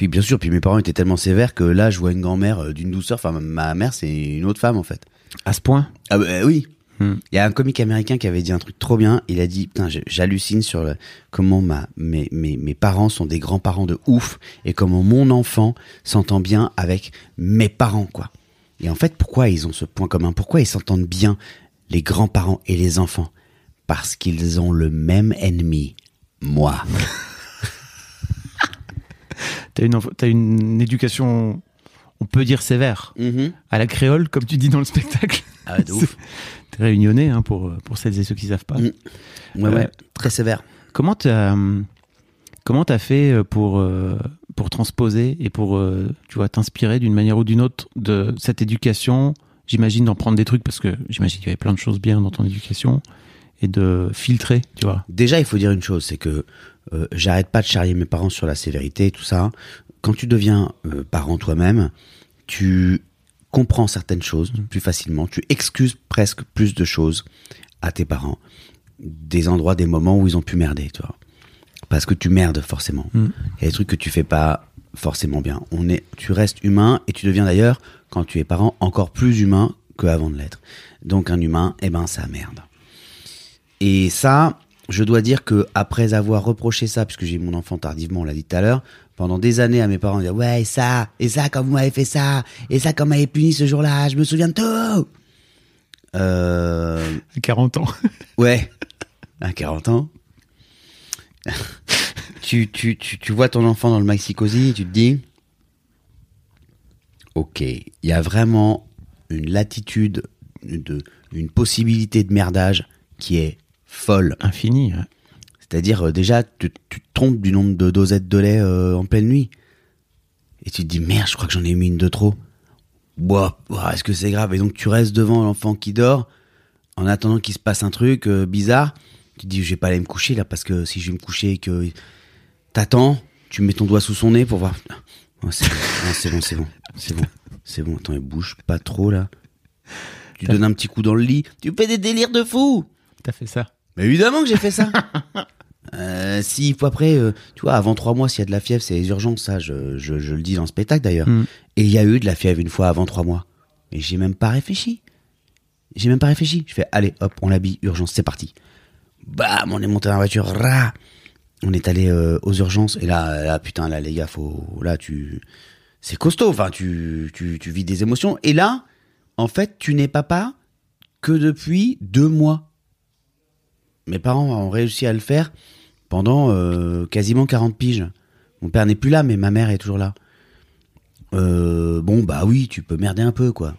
Puis bien sûr, puis mes parents étaient tellement sévères que là, je vois une grand-mère euh, d'une douceur. Enfin, ma- mère, c'est une autre femme en fait. À ce point? Ah bah, oui. Hmm. Il y a un comique américain qui avait dit un truc trop bien. Il a dit, putain, j'hallucine sur le, comment ma, mes, mes, mes parents sont des grands-parents de ouf et comment mon enfant s'entend bien avec mes parents, quoi. Et en fait, pourquoi ils ont ce point commun? Pourquoi ils s'entendent bien, les grands-parents et les enfants? Parce qu'ils ont le même ennemi, moi. T'as une, t'as une éducation, on peut dire sévère, à la créole, comme tu dis dans le spectacle. Ah ouais, de ouf. T'es réunionnais, hein, pour, pour celles et ceux qui savent pas. Mm. Ouais, Euh, ouais, très sévère. Comment t'as hum, comment t'as fait euh, pour euh, pour transposer et pour euh, tu vois t'inspirer d'une manière ou d'une autre de cette éducation? J'imagine d'en prendre des trucs parce que j'imagine qu'il y avait plein de choses bien dans ton éducation et de filtrer, tu vois. Déjà, il faut dire une chose, c'est que euh, j'arrête pas de charrier mes parents sur la sévérité et tout ça. Quand tu deviens euh, parent toi-même, tu comprends certaines choses plus facilement, tu excuses presque plus de choses à tes parents, des endroits, des moments où ils ont pu merder, tu vois. Parce que tu merdes forcément. Mm. Il y a des trucs que tu fais pas forcément bien. On est, tu restes humain et tu deviens d'ailleurs, quand tu es parent, encore plus humain qu'avant de l'être. Donc un humain, eh ben ça merde. Et ça, je dois dire que après avoir reproché ça, puisque j'ai eu mon enfant tardivement, on l'a dit tout à l'heure, pendant des années à mes parents, dire ouais et ça, et ça quand vous m'avez fait ça, et ça quand vous m'avez puni ce jour-là, je me souviens de tout. Euh, À 40 ans. ouais, à 40 ans. tu, tu, tu, tu vois ton enfant dans le maxi cosy et tu te dis, ok, il y a vraiment une latitude de, une possibilité de merdage qui est folle. Infini. ouais. C'est-à-dire, euh, déjà, tu, tu te trompes du nombre de dosettes de lait euh, en pleine nuit. Et tu te dis, merde, je crois que j'en ai mis une de trop. Boah, ouah, est-ce que c'est grave? Et donc, tu restes devant l'enfant qui dort, en attendant qu'il se passe un truc euh, bizarre. Tu te dis, je vais pas aller me coucher là, parce que si je vais me coucher et que t'attends, tu mets ton doigt sous son nez pour voir. Oh, c'est bon, Non, c'est bon, c'est bon, c'est bon, c'est bon. Attends, il bouge pas trop là. Tu donnes un petit coup dans le lit. Tu fais des délires de fou. T'as fait ça. Mais évidemment que j'ai fait ça. euh, si, après, euh, tu vois, avant trois mois, s'il y a de la fièvre, c'est les urgences, ça, je, je, je le dis dans le spectacle d'ailleurs. Mm. Et il y a eu de la fièvre une fois avant trois mois. Et j'ai même pas réfléchi. J'ai même pas réfléchi. Je fais, allez, hop, on l'habille, urgence, c'est parti. Bam, on est monté dans la voiture, ra. On est allé euh, aux urgences, et là, là, putain, là, les gars, faut, là, tu, c'est costaud, enfin, tu, tu, tu vis des émotions. Et là, en fait, tu n'es papa que depuis deux mois. Mes parents ont réussi à le faire pendant euh, quasiment 40 piges. Mon père n'est plus là, mais ma mère est toujours là. Euh, bon, bah oui, tu peux merder un peu, quoi.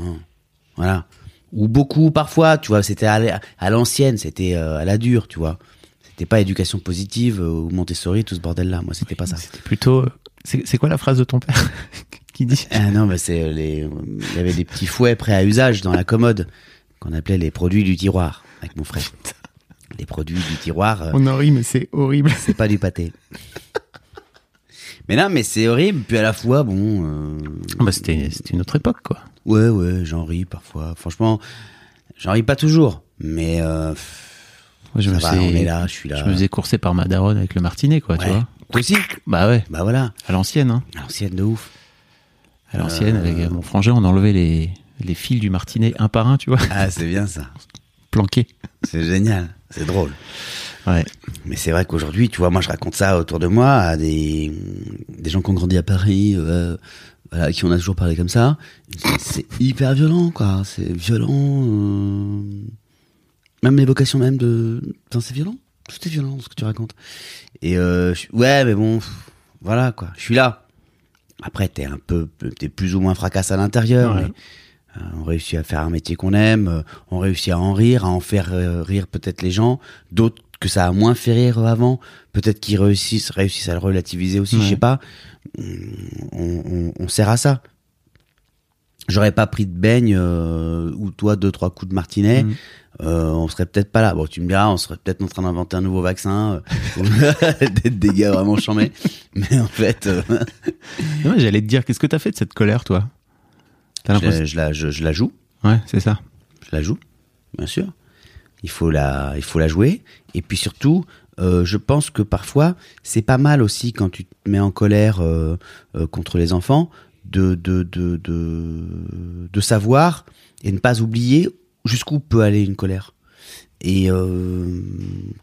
Hein, voilà. Ou beaucoup, parfois, tu vois, c'était à, l'ancienne, c'était euh, à la dure, tu vois. C'était pas éducation positive ou Montessori, tout ce bordel-là. Moi, c'était pas ça. C'était plutôt. C'est c'est quoi la phrase de ton père qui dit Ah non, mais c'est euh, les. Il y avait des petits fouets prêts à usage dans la commode qu'on appelait les produits du tiroir avec mon frère. Les produits du tiroir. euh, On en rit, mais c'est horrible. c'est pas du pâté. mais non, mais c'est horrible. Puis à la fois, bon. euh, Ah bah, C'était une autre époque, quoi. Ouais, ouais, j'en ris parfois. Franchement, j'en ris pas toujours. Mais euh, Moi, je ça me va, sais- on est là, je suis là. Je me faisais courser par ma daronne avec le martinet, quoi, tu Ouais. vois. Toi aussi Bah ouais, Bah voilà, à l'ancienne, hein. à l'ancienne de ouf. À l'ancienne, avec euh, mon frangin, on enlevait les, les fils du martinet un par un, tu vois, Ah, c'est bien ça. planqués. C'est génial. C'est drôle. Ouais. Mais c'est vrai qu'aujourd'hui, tu vois, moi je raconte ça autour de moi à des, des gens qui ont grandi à Paris, euh, voilà, à qui on a toujours parlé comme ça. C'est- hyper violent, quoi. C'est violent. euh, Même l'évocation même de. Enfin, c'est violent. Tout est violent ce que tu racontes. Et euh, je- ouais, mais bon, voilà quoi. Je suis là. Après, t'es un peu, t'es plus ou moins fracasse à l'intérieur. Ouais. mais, on réussit à faire un métier qu'on aime. euh, on réussit à en rire, à en faire euh, rire peut-être les gens. D'autres que ça a moins fait rire avant. Peut-être qu'ils réussissent, réussissent à le relativiser aussi. Ouais. Je sais pas. On, on, on sert à ça. J'aurais pas pris de beigne euh, ou toi deux trois coups de martinet, Mhm. euh, on serait peut-être pas là. Bon, tu me diras, on serait peut-être en train d'inventer un nouveau vaccin, euh, d'être des gars vraiment chambés. Mais en fait, euh, J'allais te dire, qu'est-ce que t'as fait de cette colère, toi? T'as je, je la, je, je la joue, Ouais, c'est ça. je la joue, bien sûr. Il faut la, il faut la jouer. Et puis surtout, euh, je pense que parfois, c'est pas mal aussi quand tu te mets en colère euh, euh, contre les enfants de, de, de, de, de savoir et ne pas oublier jusqu'où peut aller une colère. Et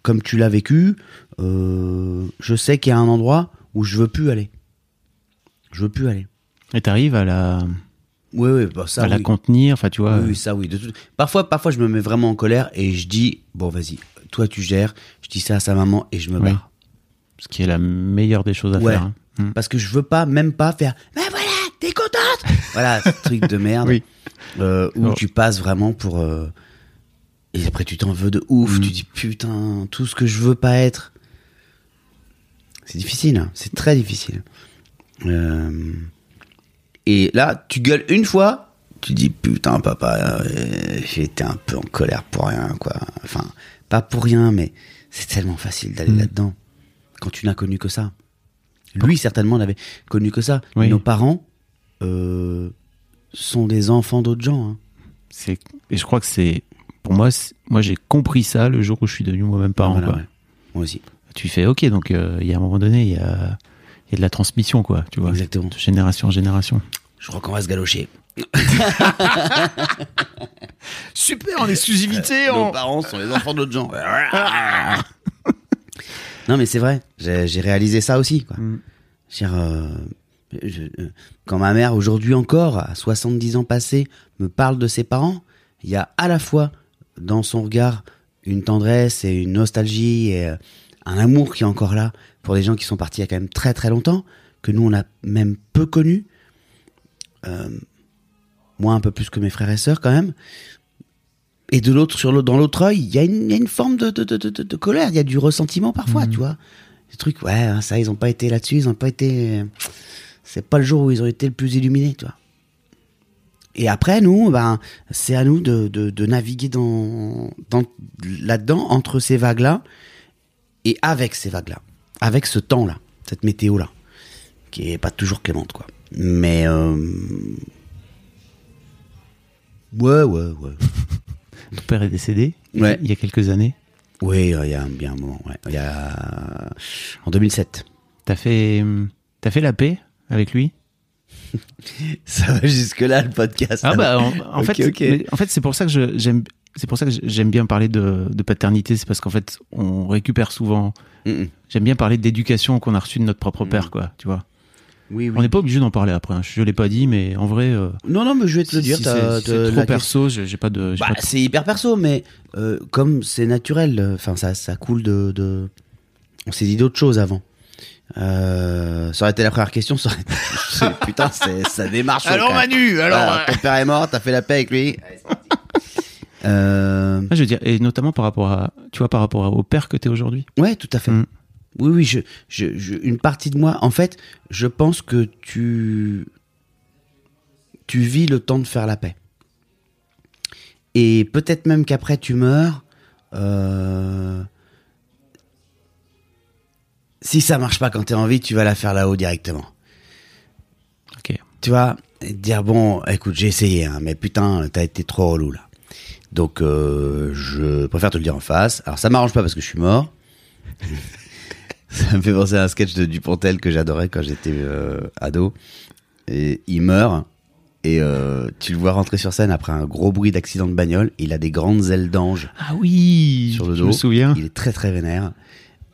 comme tu l'as vécu, je sais qu'il y a un endroit où je veux plus aller. Je veux plus aller. Et t'arrives à la, Oui, oui, bah ça. à la oui. contenir, enfin, tu vois. Oui, oui, ça oui. De tout- Parfois, parfois, je me mets vraiment en colère et je dis bon, vas-y, toi tu gères. Je dis ça à sa maman et je me Oui. barre Ce qui est la meilleure des choses à Ouais. faire. hein. Mm. parce que je veux pas, même pas faire. Mais voilà, t'es contente. voilà, ce truc de merde Oui. euh, où tu passes vraiment pour. euh, Et après, tu t'en veux de ouf. Tu dis putain, tout ce que je veux pas être. C'est difficile, hein. c'est très difficile. Euh, Et là, tu gueules une fois, tu dis putain, papa, euh, été un peu en colère pour rien, quoi. Enfin, pas pour rien, mais c'est tellement facile d'aller Mm. là-dedans quand tu n'as connu que ça. Lui, certainement, n'avait connu que ça. Oui. Nos parents euh, sont des enfants d'autres gens. hein. C'est et je crois que c'est pour moi moi j'ai compris ça le jour où je suis devenu moi-même parent Voilà, ouais. Moi aussi. tu fais ok donc euh, il y a un moment donné il y a a de la transmission quoi tu vois Exactement. de génération en génération Je crois qu'on va se galocher. super en exclusivité Nos parents sont les enfants d'autres gens. non, mais c'est vrai. J'ai réalisé ça aussi. Quoi. Mm. Je veux dire, euh, je- euh, quand ma mère, aujourd'hui encore, à 70 ans passés, me parle de ses parents, il y a à la fois dans son regard une tendresse et une nostalgie et euh, un amour qui est encore là pour des gens qui sont partis il y a quand même très très longtemps, que nous on a même peu connus. Euh, moi un peu plus que mes frères et sœurs quand même. Et de l'autre, sur l'autre, dans l'autre œil, il y, a une- il y a une forme de, de, de, de, de colère, il y a du ressentiment parfois, tu vois. Des trucs, ouais, hein, ça, ils ont pas été là-dessus, ils ont pas été. C'est pas le jour où ils ont été le plus illuminés, tu vois. Et après, nous, ben, c'est à nous de, de, de naviguer dans, dans, là-dedans, entre ces vagues-là, et avec ces vagues-là, avec ce temps-là, cette météo-là, qui est pas toujours clémente, quoi. Mais, euh... ouais, ouais, ouais. ton père est décédé Ouais. il y a quelques années Oui, il y a un, bien un moment, ouais. Il y a, en 2007. t'as fait t'as fait la paix avec lui? Ça va jusque-là, le podcast. ah bah en, fait en fait c'est pour ça que je- j'aime c'est pour ça que j'aime bien parler de, de paternité c'est parce qu'en fait on récupère souvent Mm, mm. j'aime bien parler d'éducation qu'on a reçue de notre propre père quoi tu vois Oui, oui. on n'est pas obligé d'en parler après hein. je l'ai pas dit mais en vrai euh, Non, non, mais je vais te le dire. si c'est si trop la perso j'ai pas de Bah, pas de- c'est hyper perso, mais euh, comme c'est naturel, enfin ça, ça coule de, de... On s'est dit d'autres choses avant. Euh, ça aurait été la première question. Ça aurait été- Putain, ça démarche. même. Manu Voilà, ton père est mort, t'as fait la paix avec lui. Euh, je veux dire et notamment par rapport à tu vois par rapport au père que t'es aujourd'hui ouais, tout à fait. Mm. Oui, oui, je, je, je- une partie de moi, en fait, je pense que tu, tu vis le temps de faire la paix. Et peut-être même qu'après tu meurs. euh, si ça marche pas quand t'es en vie, tu vas la faire là-haut directement. ok Tu vois, dire bon, écoute, j'ai essayé, hein, mais putain, t'as été trop relou là. Donc, euh, je préfère te le dire en face. Alors, ça m'arrange pas parce que je suis mort. ça me fait penser à un sketch de Dupontel que j'adorais quand j'étais euh, ado. Et il meurt. Et euh, tu le vois rentrer sur scène après un gros bruit d'accident de bagnole. Il a des grandes ailes d'ange Ah oui, sur le je dos. me souviens. Il est très très vénère.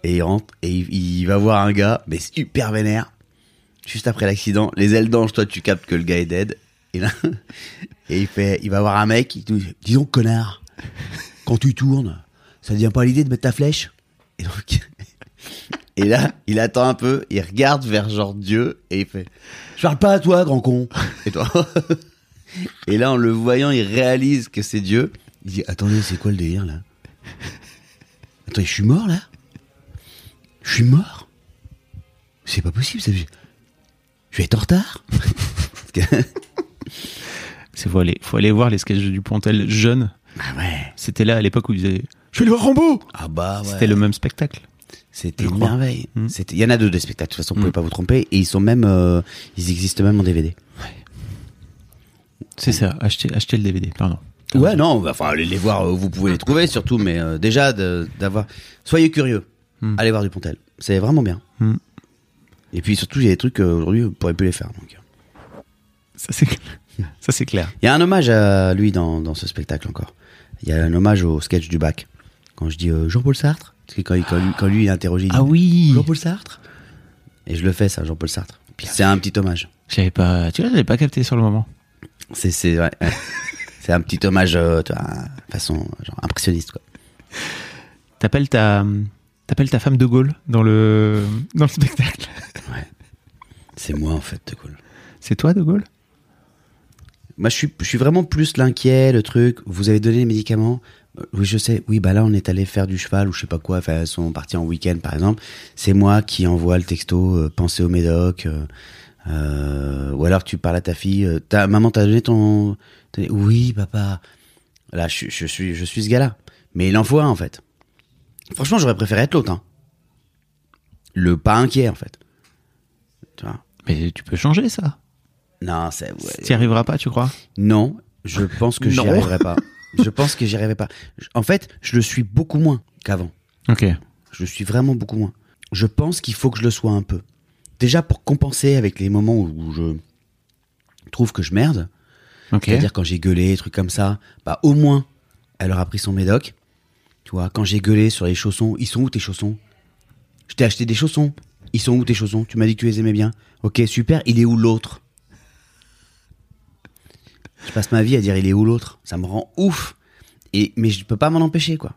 Et il rentre et il, il va voir un gars, mais super vénère. Juste après l'accident, les ailes d'ange, toi tu captes que le gars est dead. Et là, il fait, il va voir un mec, il dit, connard, quand tu tournes, ça te vient pas l'idée de mettre ta flèche? Et là, il attend un peu, il regarde vers genre Dieu et il fait, je parle pas à toi, grand con. Et toi? Et là, en le voyant, il réalise que c'est Dieu. Il dit, attendez, c'est quoi le délire là? Attends, je suis mort là? Je suis mort? C'est pas possible, ça. Je vais être en retard? C'est faut aller, faut aller voir les sketchs du Pontel jeune. Ah ouais C'était là à l'époque où il disait Je vais aller voir Rambo Ah bah ouais C'était le même spectacle. C'était une merveille. Mm. C'était- Il y en a deux des spectacles, de toute façon, vous pouvez Mm. pas vous tromper. Et ils sont même... euh, ils existent même en DVD. C'est ça, acheter, acheter le DVD, pardon. Ouais, non, bah, enfin, allez les voir, euh, vous pouvez les trouver surtout, mais euh, déjà, d'avoir... Soyez curieux, Mm. allez voir du Pontel. C'est vraiment bien. Et puis surtout, il y a des trucs euh, aujourd'hui, vous pourrez plus les faire. Donc. Ça c'est ça c'est clair. Il y a un hommage à lui dans, dans ce spectacle encore. Il y a un hommage au sketch du bac. Quand je dis euh, Jean-Paul Sartre, parce que quand, lui, quand lui il est interrogé, il dit Ah oui. Jean-Paul Sartre? Et je le fais, ça, Jean-Paul Sartre. C'est un petit hommage. J'avais pas, tu vois, j'avais pas capté sur le moment. C'est c'est ouais, c'est un petit hommage, euh, tu vois, façon genre impressionniste quoi. T'appelles ta, t'appelles ta femme de Gaulle dans le, dans le spectacle? C'est moi en fait, de Gaulle. C'est toi de Gaulle? Moi, je suis, je suis vraiment plus l'inquiet, le truc. Vous avez donné les médicaments? Euh, Oui, je sais. Oui, bah là, on est allé faire du cheval ou je sais pas quoi. Enfin, ils sont partis en week-end, par exemple. C'est moi qui envoie le texto. Euh, pensez au médoc. euh, euh, ou alors tu parles à ta fille. euh, ta maman t'a donné ton. t'as- Oui, papa. Là, je, je suis, je suis ce gars-là. Mais il en faut un en fait. Franchement, j'aurais préféré être l'autre. Hein. Le pas inquiet en fait. Tu vois? Mais tu peux changer ça. Non, c'est. ouais. T'y arriveras pas, tu crois? Non, je pense que j'y Non. arriverai pas. Je pense que j'y arriverai pas. Je- En fait, je le suis beaucoup moins qu'avant. Ok. Je le suis vraiment beaucoup moins. Je pense qu'il faut que je le sois un peu. Déjà pour compenser avec les moments où où je trouve que je merde, Ok. c'est-à-dire quand j'ai gueulé, des trucs comme ça, bah au moins elle aura pris son médoc. Tu vois, quand j'ai gueulé sur les chaussons, ils sont où tes chaussons? Je t'ai acheté des chaussons. Ils sont où tes chaussons? Tu m'as dit que tu les aimais bien. Ok, super. Il est où l'autre? Je passe ma vie à dire il est où l'autre. Ça me rend ouf. Et mais je peux pas m'en empêcher quoi.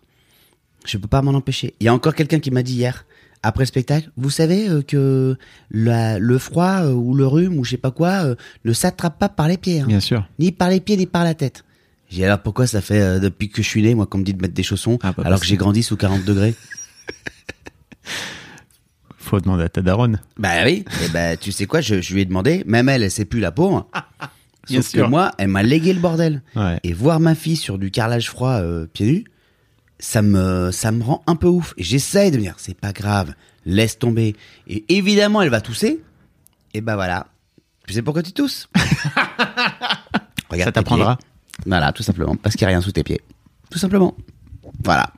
Je peux pas m'en empêcher. Il y a encore quelqu'un qui m'a dit hier après le spectacle, vous savez euh, que la- le froid euh, ou le rhume ou je sais pas quoi euh, ne s'attrape pas par les pieds. hein Bien sûr. ni par les pieds ni par la tête. J'ai dit alors pourquoi ça fait depuis que je suis né moi qu'on me dit de mettre des chaussons Ah, bah, alors que j'ai grandi sous 40 degrés? Faut demander à ta daronne. Bah oui, et bah tu sais quoi, je, je lui ai demandé, même elle, elle sait plus la pauvre. Sauf sûr. que moi, elle m'a légué le bordel. Ouais. Et voir ma fille sur du carrelage froid euh, pieds nus, ça me ça me rend un peu ouf. Et j'essaye de me dire, c'est pas grave, laisse tomber. Et évidemment, elle va tousser. Et bah voilà. Tu sais pourquoi tu tousses Regarde Ça t'apprendra. Voilà, tout simplement, parce qu'il n'y a rien sous tes pieds. Tout simplement. Voilà.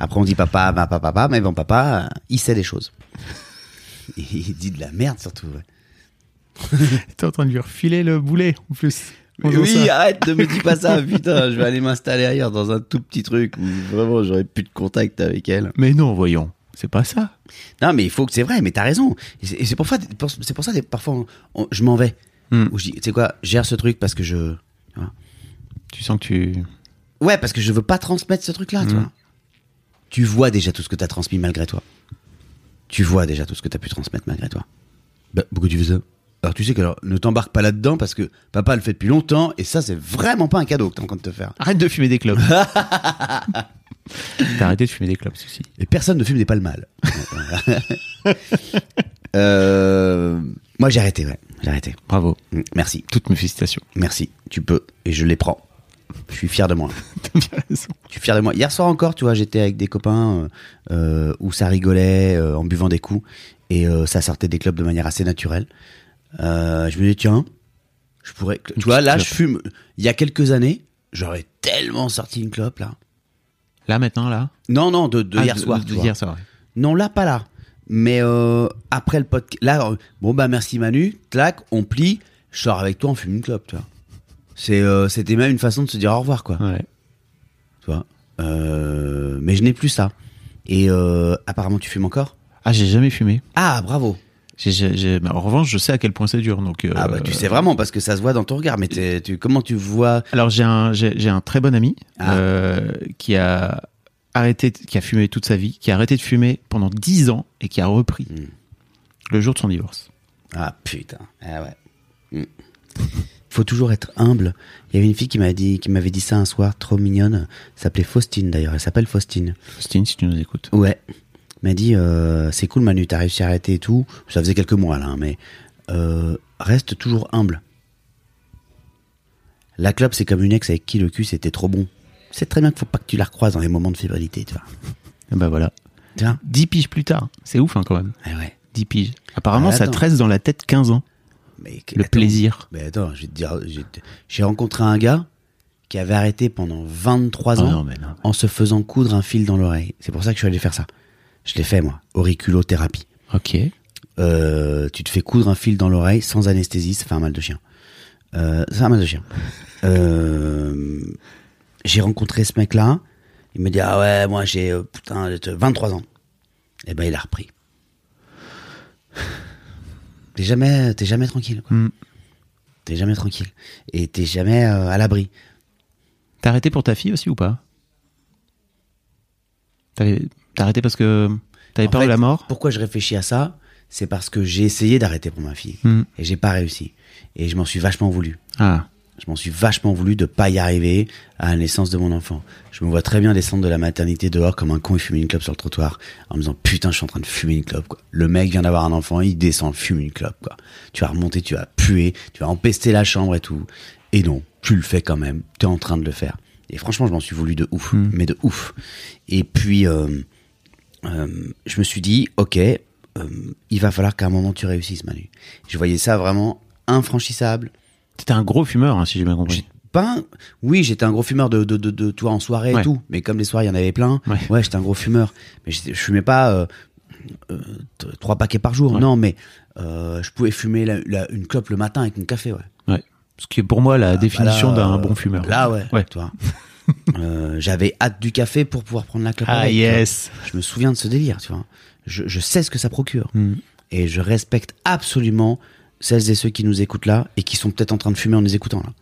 Après, on dit papa, papa, papa, mais bon, papa, euh, il sait des choses. Il dit de la merde surtout. ouais. T'es en train de lui refiler le boulet, en plus. Oui, ça. arrête, ne me dis pas ça, putain, je vais aller m'installer ailleurs dans un tout petit truc où vraiment j'aurais plus de contact avec elle. Mais non, voyons. C'est pas ça. Non, mais il faut que c'est vrai, mais t'as raison. Et c'est- pour ça, pour- c'est pour ça, des- parfois, on- on- je m'en vais. Ou je dis, tu sais quoi, gère ce truc parce que je. tu vois. Tu sens que tu. Ouais, parce que je veux pas transmettre ce truc-là, tu Hmm. vois. Tu vois déjà tout ce que t'as transmis malgré toi. Tu vois déjà tout ce que t'as pu transmettre malgré toi. Bah, pourquoi tu fais ça? Alors tu sais que alors, ne t'embarque pas là-dedans parce que papa le fait depuis longtemps et ça c'est vraiment pas un cadeau que t'es en train de te faire. Arrête de fumer des clopes. T'as arrêté de fumer des clopes, ceci. Et personne ne fume des pas le mal. euh, moi j'ai arrêté, ouais, j'ai arrêté. Bravo. Mm, Merci, Toutes mes félicitations. merci. Tu peux et je les prends. Je suis fier de moi. T'as bien raison. Je suis fier de moi. Hier soir encore, tu vois, j'étais avec des copains euh, euh, où ça rigolait euh, en buvant des coups et ça sortait des clubs de manière assez naturelle. Euh, je me dis tiens, je pourrais. Tu vois, là, je fume. Il y a quelques années, j'aurais tellement sorti une clope là. Là, maintenant, là? Non, non, de, de Ah, hier soir. de hier soir. Non, là, pas là. Mais euh, après le podcast, là, euh, bon bah merci Manu, clac, on plie. Je sors avec toi, on fume une clope, tu vois. C'est, euh, c'était même une façon de se dire au revoir, quoi. Ouais. Tu vois. Mais je n'ai plus ça. Et apparemment, tu fumes encore? Ah, j'ai jamais fumé. Ah, bravo. En revanche, je sais à quel point c'est dur. Donc, euh, Ah bah tu sais vraiment parce que ça se voit dans ton regard. Mais tu, comment tu vois Alors j'ai un j'ai un très bon ami Ah. euh, qui a arrêté qui a fumé toute sa vie, qui a arrêté de fumer pendant 10 ans et qui a repris Hmm. le jour de son divorce. Ah putain. Ah ouais. Mm. Faut toujours être humble. Il y avait une fille qui m'a dit, qui m'avait dit ça un soir, trop mignonne. S'appelait Faustine d'ailleurs. Elle s'appelle Faustine. Faustine, si tu nous écoutes. Ouais. M'a dit, euh, c'est cool Manu, t'as réussi à arrêter et tout. Ça faisait quelques mois là, hein, mais euh, reste toujours humble. La clope, c'est comme une ex avec qui le cul c'était trop bon. C'est très bien qu'il faut pas que tu la recroises dans les moments de fébrilité, tu vois. Et bah voilà. Vois? 10 piges plus tard. C'est ouf hein, quand même. Ah ouais. 10 piges. Apparemment, Ah, ça reste dans la tête 15 ans. Mais Le attends. plaisir. Mais attends, je vais te dire, j'ai- rencontré un gars qui avait arrêté pendant 23 Oh ans non, mais non. en se faisant coudre un fil dans l'oreille. C'est pour ça que je suis allé faire ça. Je l'ai fait moi, auriculothérapie. Ok. Euh, tu te fais coudre un fil dans l'oreille sans anesthésie, ça fait un mal de chien. Euh, ça fait un mal de chien. Euh, j'ai rencontré ce mec-là. Il me dit ah ouais moi j'ai putain j'ai 23 ans. Et ben il a repris. T'es jamais t'es jamais tranquille. quoi. Hmm. T'es jamais tranquille et t'es jamais à l'abri. T'as arrêté pour ta fille aussi ou pas? T'as arrêté parce que t'avais peur fait, de la mort Pourquoi je réfléchis à ça C'est parce que j'ai essayé d'arrêter pour ma fille Hmm. et j'ai pas réussi. Et je m'en suis vachement voulu. Ah. Je m'en suis vachement voulu de pas y arriver à la naissance de mon enfant. Je me vois très bien descendre de la maternité dehors comme un con et fumer une clope sur le trottoir en me disant putain je suis en train de fumer une clope quoi. Le mec vient d'avoir un enfant, il descend, fume une clope quoi. Tu vas remonter, tu vas puer, tu vas empester la chambre et tout. Et non, tu le fais quand même. Tu es en train de le faire. Et franchement je m'en suis voulu de ouf, mais de ouf. Et puis euh, je me suis dit ok, euh, il va falloir qu'à un moment tu réussisses Manu. Je voyais ça vraiment infranchissable. T'étais un gros fumeur, hein, si j'ai bien compris. Pas un- Oui, j'étais un gros fumeur de, de, de, de toi en soirée Ouais. et tout. Mais comme les soirées, il y en avait plein. Ouais. Ouais, j'étais un gros fumeur. Mais je fumais pas euh, euh, trois paquets par jour. Ouais. Non, mais euh, je pouvais fumer la- la- une clope le matin avec mon café, ouais. Ouais. Ce qui est pour moi la définition Bah d'un euh, bon fumeur. Là, ouais. Ouais. Euh, J'avais hâte du café pour pouvoir prendre la clope. Ah avec, yes. Je me souviens de ce délire, tu vois. Je, je sais ce que ça procure. Hmm. Et je respecte absolument celles et ceux qui nous écoutent là et qui sont peut-être en train de fumer en nous écoutant là.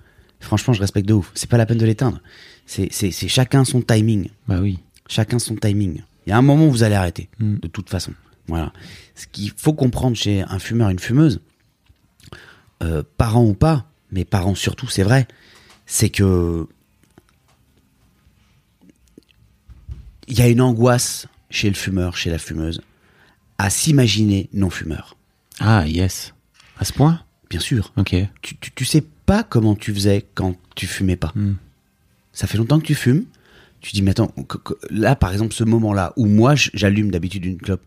Franchement, je respecte de ouf. C'est pas la peine de l'éteindre. C'est chacun son timing. Bah oui. Chacun son timing. Il y a un moment où vous allez arrêter, Mm. de toute façon. Voilà. Ce qu'il faut comprendre chez un fumeur, une fumeuse, euh, parents ou pas, mais parents surtout, c'est vrai, c'est que il y a une angoisse chez le fumeur, chez la fumeuse, à s'imaginer non fumeur. Ah yes. À ce point? Bien sûr. Ok. Tu, tu, tu sais pas comment tu faisais quand tu fumais pas. Hmm. Ça fait longtemps que tu fumes. Tu dis, mais attends, là, par exemple, ce moment-là, où moi, j'allume d'habitude une clope,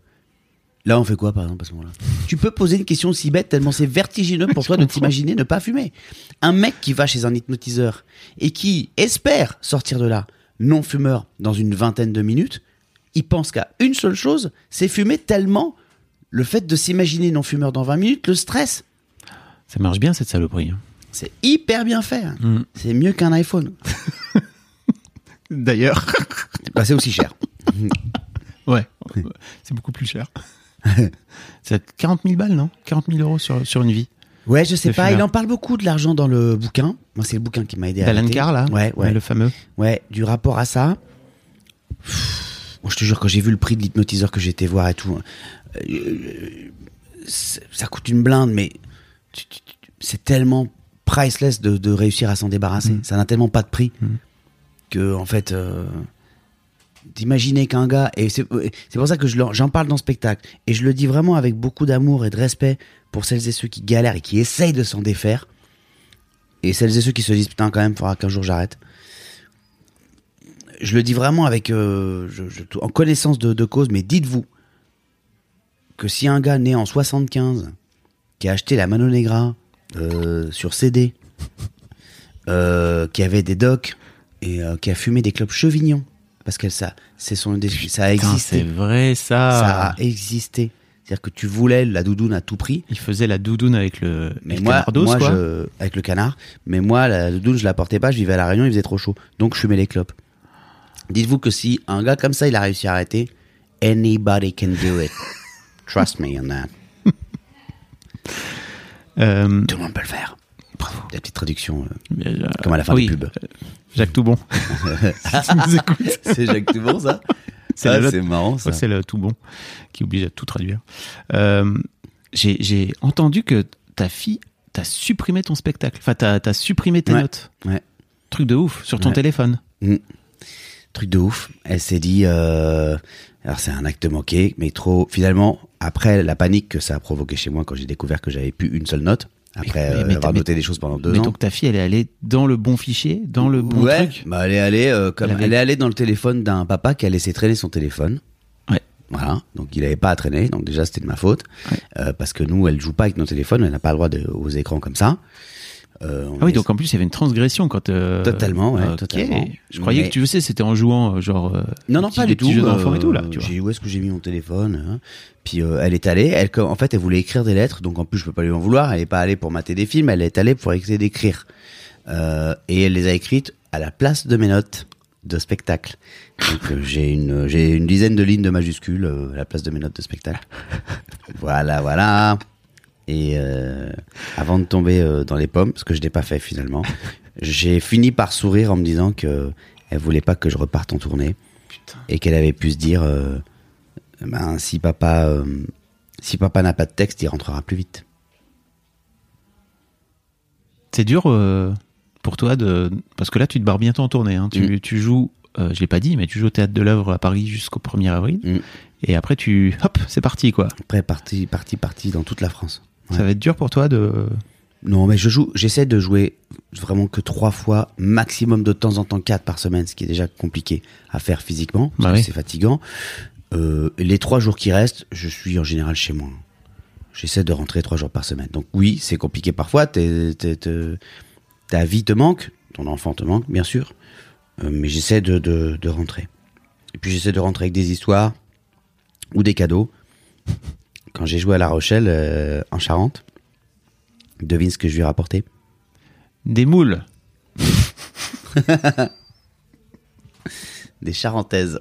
là, on fait quoi, par exemple, à ce moment-là? Tu peux poser une question aussi bête, tellement c'est vertigineux pour toi de t'imaginer ne pas fumer. Un mec qui va chez un hypnotiseur et qui espère sortir de là non-fumeur dans une vingtaine de minutes, il pense qu'à une seule chose, c'est fumer tellement le fait de s'imaginer non-fumeur dans 20 minutes le stress. Ça marche bien cette saloperie. hein. C'est hyper bien fait. hein. Mm. C'est mieux qu'un iPhone. D'ailleurs. Bah, c'est aussi cher. ouais. C'est beaucoup plus cher. C'est 40 000 balles, non? 40 000 euros sur, sur une vie. Ouais, je sais pas. Il en parle beaucoup de l'argent dans le bouquin. Moi, c'est le bouquin qui m'a aidé à D'Alan. Carr, là Ouais, ouais. Le fameux. Ouais, du rapport à ça. Pff, moi, je te jure, quand j'ai vu le prix de l'hypnotiseur que j'étais voir et tout, euh, c'est- ça coûte une blinde, mais c'est tellement priceless de, de réussir à s'en débarrasser. Mm. Ça n'a tellement pas de prix que, en fait, euh, d'imaginer qu'un gars, et c'est c'est pour ça que j'en parle dans le spectacle, et je le dis vraiment avec beaucoup d'amour et de respect pour celles et ceux qui galèrent et qui essayent de s'en défaire, et celles et ceux qui se disent putain quand même, faudra qu'un jour j'arrête. Je le dis vraiment avec, euh, en connaissance de, cause, mais dites-vous que si un gars né en 75 qui a acheté la Mano Negra euh, sur CD, euh, qui avait des docks et euh, qui a fumé des clopes Chevignon, parce que ça, c'est son, ça a existé, c'est vrai ça ça. a existé, C'est-à-dire que tu voulais la doudoune à tout prix. Il faisait la doudoune avec le, Mais moi, quoi. je, avec le canard, mais moi, la doudoune, je la portais pas, je vivais à La Réunion, il faisait trop chaud. Donc, je fumais les clopes. Dites-vous que si un gars comme ça, il a réussi à arrêter, anybody can do it. Trust me on that. Euh, Tout le monde peut le faire. Bravo. La petite traduction, euh, euh, comme à la fin oui, des pubs. Jacques Toubon. Si c'est Jacques Toubon, ça C'est Ah, marrant, ça. C'est le Toubon qui oblige à tout traduire. Euh, J'ai entendu que ta fille t'a supprimé ton spectacle. Enfin, t'as as supprimé tes Ouais. notes. Ouais. Truc de ouf sur ton Ouais. téléphone. Truc de ouf. Elle s'est dit, euh, alors c'est un acte manqué, mais trop. Finalement, après la panique que ça a provoqué chez moi quand j'ai découvert que j'avais plus une seule note, après Mais- euh, mais- avoir mais- noté des choses pendant deux Mais ans. donc ta fille, elle est allée dans le bon fichier, dans le bon ouais, truc. bah elle est allée euh, comme Elle avait- elle est allée dans le téléphone d'un papa qui a laissé traîner son téléphone. Ouais. Voilà, donc il avait pas à traîner, donc déjà c'était de ma faute Ouais. Euh, parce que nous elle joue pas avec nos téléphones, elle n'a pas le droit de, aux écrans comme ça. Euh, Ah oui, donc en plus, il y avait une transgression quand. euh, Totalement, ouais, ok. totalement. Je croyais Mais- que tu sais, c'était en jouant, euh, genre. Non, non, pas du tout. jeux et tout, là. J'ai où est-ce que j'ai mis mon téléphone hein. Puis elle est allée. Elle, en fait, elle voulait écrire des lettres, donc en plus je peux pas lui en vouloir. Elle est pas allée pour mater des films. Elle est allée pour essayer d'écrire. Et elle les a écrites à la place de mes notes de spectacle. Donc euh, j'ai une j'ai une dizaine de lignes de majuscules euh, à la place de mes notes de spectacle. voilà, voilà. Et euh, avant de tomber euh, dans les pommes, ce que je n'ai pas fait finalement, j'ai fini par sourire en me disant que elle voulait pas que je reparte en tournée et qu'elle avait pu se dire euh, ben si papa si papa n'a pas de texte, il rentrera plus vite. C'est dur pour toi de. Parce que là, tu te barres bientôt en tournée. hein. Tu, Mm. tu joues, je l'ai pas dit, mais tu joues au théâtre de l'œuvre à Paris jusqu'au 1er avril. Mm. Et après, tu. Hop, c'est parti, quoi. Après parti parti parti dans toute la France. Ouais. Ça va être dur pour toi de. Non, mais je joue, j'essaie de jouer vraiment que trois fois, maximum de temps en temps quatre par semaine, ce qui est déjà compliqué à faire physiquement, parce Bah que oui. c'est fatigant. Euh, les trois jours qui restent, je suis en général chez moi. J'essaie de rentrer trois jours par semaine. Donc oui, c'est compliqué parfois. t'es- t'es- t'es- ta vie te manque, ton enfant te manque, bien sûr, Euh, mais j'essaie de, de, de rentrer. Et puis j'essaie de rentrer avec des histoires ou des cadeaux. Quand j'ai joué à La Rochelle, euh, en Charente, devine ce que je lui ai rapporté. Des moules. Des charentaises.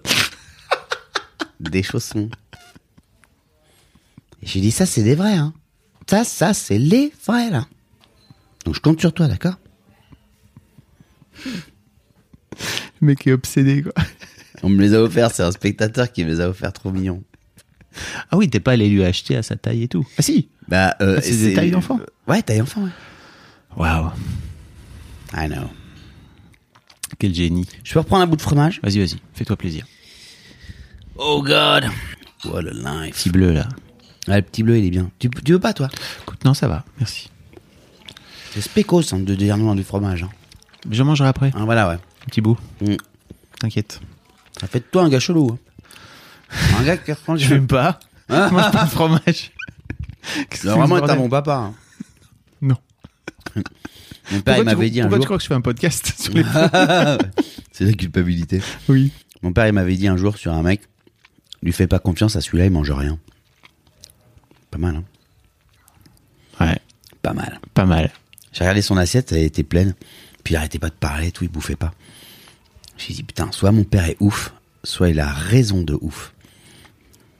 des chaussons. Et j'ai dit, ça, c'est des vrais, hein. Ça, ça, c'est les vrais, là. Donc, je compte sur toi, d'accord? Le mec est obsédé, quoi. On me les a offerts, c'est un spectateur qui me les a offerts trop mignons. Ah oui, t'es pas allé lui acheter à sa taille et tout. Ah si Bah, euh, Ah, c'est des tailles d'enfant Ouais, taille d'enfant, ouais. Waouh, I know. quel génie. Je peux reprendre un bout de fromage? Vas-y, vas-y, fais-toi plaisir. Oh God What a life Petit bleu, là. Ah, le petit bleu, il est bien. Tu, tu veux pas, toi? Écoute, non, ça va, merci. C'est spécos, hein, de dire non du fromage. Hein. Je mangerai après, Ah, voilà, ouais. un petit bout. Mm. T'inquiète. Ça fait de toi un gars chelou. Hein. Un gars qui reprend Je fume pas. Hein Je mange pas de fromage. Qu'est-ce que c'est vraiment ce être à bordel mon papa. hein. Non. Mon père, Pourquoi il tu- m'avait dit un pourquoi jour. tu crois que je fais un podcast sur les C'est la culpabilité. Oui. Mon père, il m'avait dit un jour sur un mec, lui fais pas confiance à celui-là, il mange rien. Pas mal, hein Ouais, Pas mal. pas mal. J'ai regardé son assiette, elle était pleine. Puis il arrêtait pas de parler, tout, il bouffait pas. J'ai dit, putain, soit mon père est ouf, soit il a raison de ouf.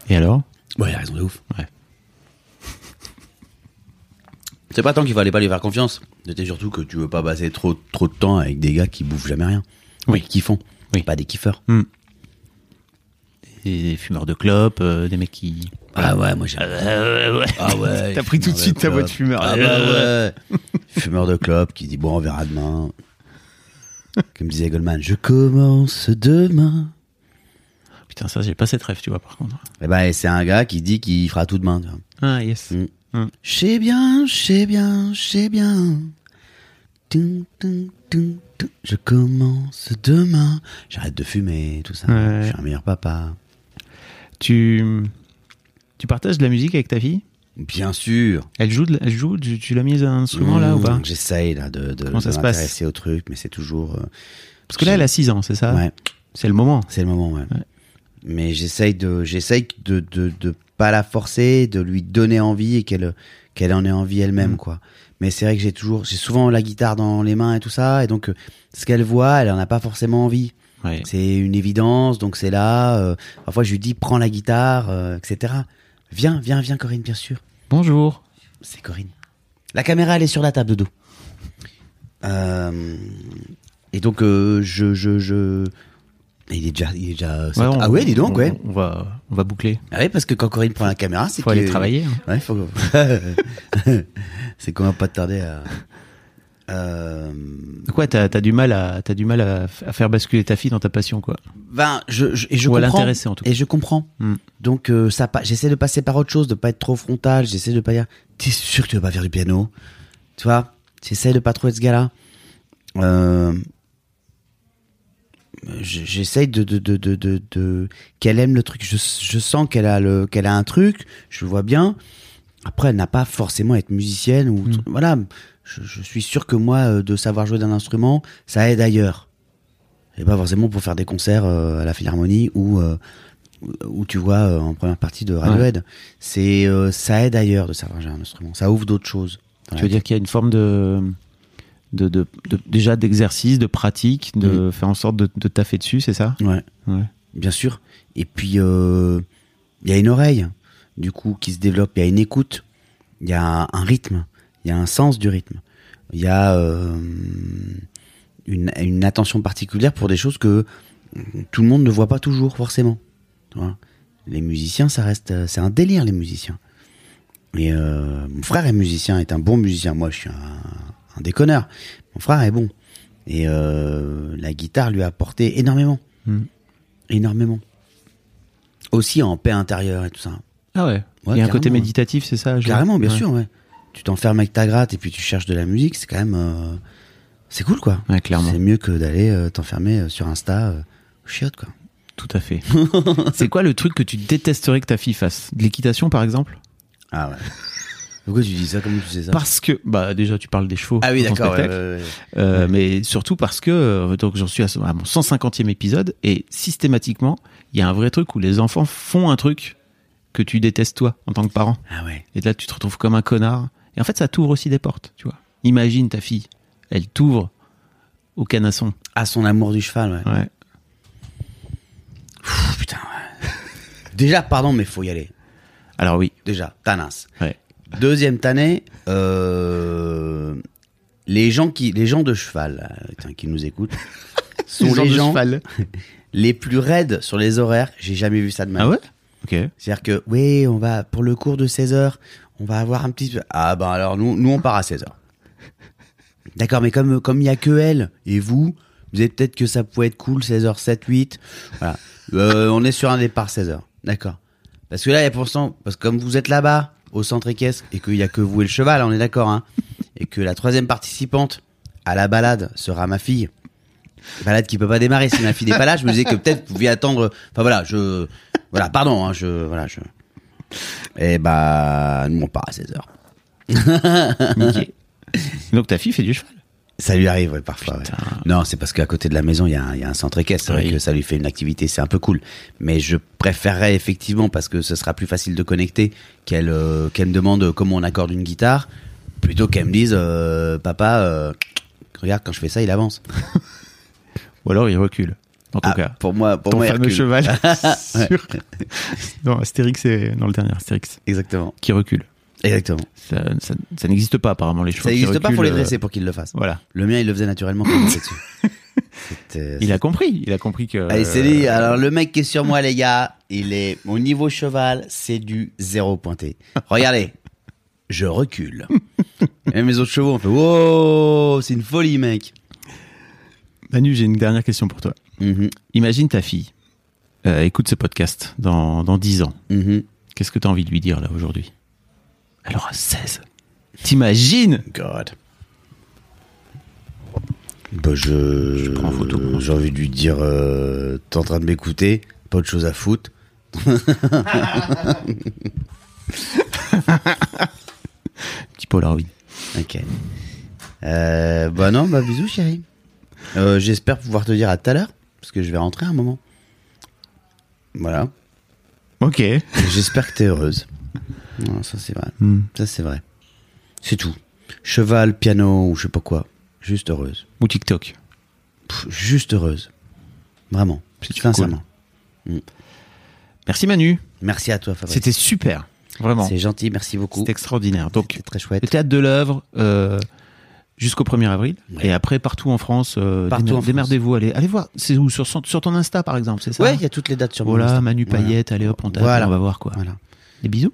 Et alors? Ouais, il a raison de ouf. Ouais. C'est pas tant qu'il fallait pas lui faire confiance. C'était surtout que tu veux pas passer trop, trop de temps avec des gars qui bouffent jamais rien. Oui. Qui font. Oui. Pas des kiffeurs. Des fumeurs de clopes, euh, des mecs qui... Ah ouais, moi j'aime. Ah ouais. T'as pris tout de suite ta voix de fumeur. Ah bah ouais. fumeur de clope qui dit bon, on verra demain. Comme disait Goldman, je commence demain. Putain, ça, j'ai pas cette rêve, tu vois, par contre. Et ben, c'est un gars qui dit qu'il fera tout demain. tu vois. Ah, yes. Mm. Mm. Je sais bien, je sais bien, je sais bien. Tum. Je commence demain. J'arrête de fumer, tout ça. Ouais. Je suis un meilleur papa. Tu... Tu partages de la musique avec ta fille? Bien sûr. Elle joue, de elle joue tu, tu l'as mise à un instrument, là, ou pas? J'essaye là de, de, Comment ça de se passe? m'intéresser au truc, mais c'est toujours. euh, Parce que là, elle a 6 ans, c'est ça? Ouais, C'est le moment. c'est le moment, ouais. Ouais. Mais j'essaye de, j'essaye de, de, de pas la forcer, de lui donner envie et qu'elle qu'elle en ait envie elle-même, Mm. quoi. Mais c'est vrai que j'ai toujours, j'ai souvent la guitare dans les mains et tout ça, et donc euh, ce qu'elle voit, elle en a pas forcément envie. Ouais. C'est une évidence, donc c'est là. euh, parfois, je lui dis prends la guitare, euh, etc. Viens, viens, viens, Corinne, bien sûr. Bonjour. C'est Corinne. La caméra, elle est sur la table de dos. Euh, et donc, euh, je, je, je. Il est déjà, il est déjà. Ouais, on- ah ouais, dis donc, on- ouais. On va, on va boucler. Ah ouais, parce que quand Corinne prend la caméra, c'est Faut aller travailler. hein. Ouais, faut. c'est qu'on va pas tarder à. Euh... Quoi, t'as as du mal à, t'as du mal à, faire basculer ta fille dans ta passion, quoi. Ben, je, je, et je Ou comprends. l'intéresser, en tout cas. Et je comprends. Hmm. Donc, euh, ça, j'essaie de passer par autre chose, de pas être trop frontal. J'essaie de pas dire, t'es sûr que tu vas pas faire du piano? Tu vois? J'essaie de pas trop être ce gars-là. Euh, j- J'essaie de, de, de, de, qu'elle aime le truc. Je, je sens qu'elle a le, qu'elle a un truc. Je le vois bien. Après, elle n'a pas forcément à être musicienne ou Mm. voilà. Je, je suis sûr que moi, euh, de savoir jouer d'un instrument, ça aide ailleurs. Et pas forcément pour faire des concerts euh, à la Philharmonie ou euh, où tu vois euh, en première partie de Radiohead. C'est euh, ça aide ailleurs de savoir jouer un instrument. Ça ouvre d'autres choses. Tu veux dire qu'il y a une forme de, de, de, de- déjà d'exercice, de pratique, de faire en sorte de, de taffer dessus, c'est ça? Ouais. Ouais. bien sûr. Et puis, euh, il y a une oreille, du coup, qui se développe. Il y a une écoute. Il y a un rythme. Il y a un sens du rythme. Il y a euh, une, une attention particulière pour des choses que tout le monde ne voit pas toujours, forcément. Les musiciens, ça reste, euh, c'est un délire, les musiciens. Et euh, mon frère est musicien, est un bon musicien. Moi, je suis un, un déconneur. Mon frère est bon. Et euh, la guitare lui a apporté énormément. Mm. Énormément. Aussi en paix intérieure et tout ça. Ah ouais. Ouais, Il y a un côté méditatif, c'est ça Carrément, bien Ouais. sûr, ouais. Tu t'enfermes avec ta gratte et puis tu cherches de la musique, c'est quand même. euh, c'est cool, quoi. Ouais, clairement. C'est mieux que d'aller euh, t'enfermer sur Insta au chiottes, quoi. Tout à fait. c'est quoi le truc que tu détesterais que ta fille fasse? De l'équitation, par exemple? Ah ouais. Pourquoi tu dis ça? Comment tu sais ça? Parce que, bah déjà, tu parles des chevaux. Ah oui, d'accord. ouais, spectacle. ouais, ouais. Euh, Mais surtout parce que, euh, donc j'en suis à, à mon 150e épisode et systématiquement, il y a un vrai truc où les enfants font un truc que tu détestes toi en tant que parent. Ah ouais. Et là, tu te retrouves comme un connard. Et en fait, ça t'ouvre aussi des portes, tu vois. Imagine ta fille, elle t'ouvre au canasson. Ah, son amour du cheval, ouais. Ouais. Pff, putain. Déjà, pardon, mais faut y aller. Alors oui. Déjà, tanas. Ouais. Deuxième tannée, euh, les gens qui, les gens de cheval, tiens, qui nous écoutent, sont les, de gens cheval. les plus raides sur les horaires. J'ai jamais vu ça de ma Ah vie. ouais? Ok. C'est-à-dire que, oui, on va, pour le cours de 16 heures, on va avoir un petit peu. Ah, ben alors, nous, nous, on part à 16 heures. D'accord, mais comme, comme il y a que elle et vous, vous avez peut-être que ça pouvait être cool, 16 h 7, 8. Voilà. Euh, on est sur un départ 16 heures. D'accord. Parce que là, il y a pourtant, parce que comme vous êtes là-bas, au centre équestre, et qu'il y a que vous et le cheval, on est d'accord, hein. Et que la troisième participante à la balade sera ma fille. Balade qui peut pas démarrer si ma fille n'est pas là. Je me disais que peut-être vous pouviez attendre. Enfin voilà, je, voilà, pardon, hein, je, voilà, je. Et bah, nous on part à 16 heures. Nickel. Donc ta fille fait du cheval. Ça lui arrive, ouais, parfois. ouais. Non, c'est parce qu'à côté de la maison, il y, a un- il y a un centre équestre. C'est vrai que ça lui fait une activité, c'est un peu cool. Mais je préférerais effectivement, parce que ce sera plus facile de connecter, qu'elle euh, qu'elle me demande comment on accorde une guitare, plutôt qu'elle me dise, euh, papa, euh, regarde, quand je fais ça, il avance. Ou alors il recule. En tout Ah, cas. pour moi, pour Ton moi, fameux Hercule. cheval. sur... Non, Astérix, c'est dans le dernier Astérix. Exactement, Qui recule. Exactement. Ça, ça, ça n'existe pas apparemment les chevaux. Ça n'existe pas, faut les euh, dresser pour qu'ils le fassent. Voilà. Le mien, il le faisait naturellement quand il était dessus. C'était- Il a compris. Il a compris que. Allez, c'est dit. Alors, le mec qui est sur moi, les gars, il est, au niveau cheval, c'est du zéro pointé. Regardez. Je recule. Et mes autres chevaux, on fait, wow, c'est une folie, mec. Manu, j'ai une dernière question pour toi. Mhm, Imagine ta fille. euh, écoute ce podcast dans, dans 10 ans. mhm. Qu'est-ce que tu as envie de lui dire là aujourd'hui? Elle aura 16. T'imagines God. Bah, je, Je prends en photo, j'ai envie de lui dire, euh, t'es en train de m'écouter, pas autre chose à foutre. Petit Polaroid. Ok. Euh, bah non, bah bisous chérie. Euh, J'espère pouvoir te dire à tout à l'heure, parce que je vais rentrer un moment. Voilà. Ok. J'espère que t'es heureuse. Non, ça c'est vrai. Hmm. Ça c'est vrai. C'est tout. Cheval, piano ou je sais pas quoi. Juste heureuse. Ou TikTok. Pff, juste heureuse. Vraiment. C'est Sincèrement. Merci Manu. Merci à toi, Fabrice. C'était super. Vraiment. C'est gentil, merci beaucoup. C'était extraordinaire. Donc, très chouette. le théâtre de l'œuvre euh, jusqu'au 1er avril. Ouais. Et après, partout en France, euh, Partout en France. démerdez-vous. Allez, allez voir. C'est où? Sur, ton Insta, par exemple, c'est ça Ouais, il y a toutes les dates sur mon Voilà, Insta. Manu Voilà. Payette, allez hop, on Voilà. on va voir quoi. Voilà. Des bisous.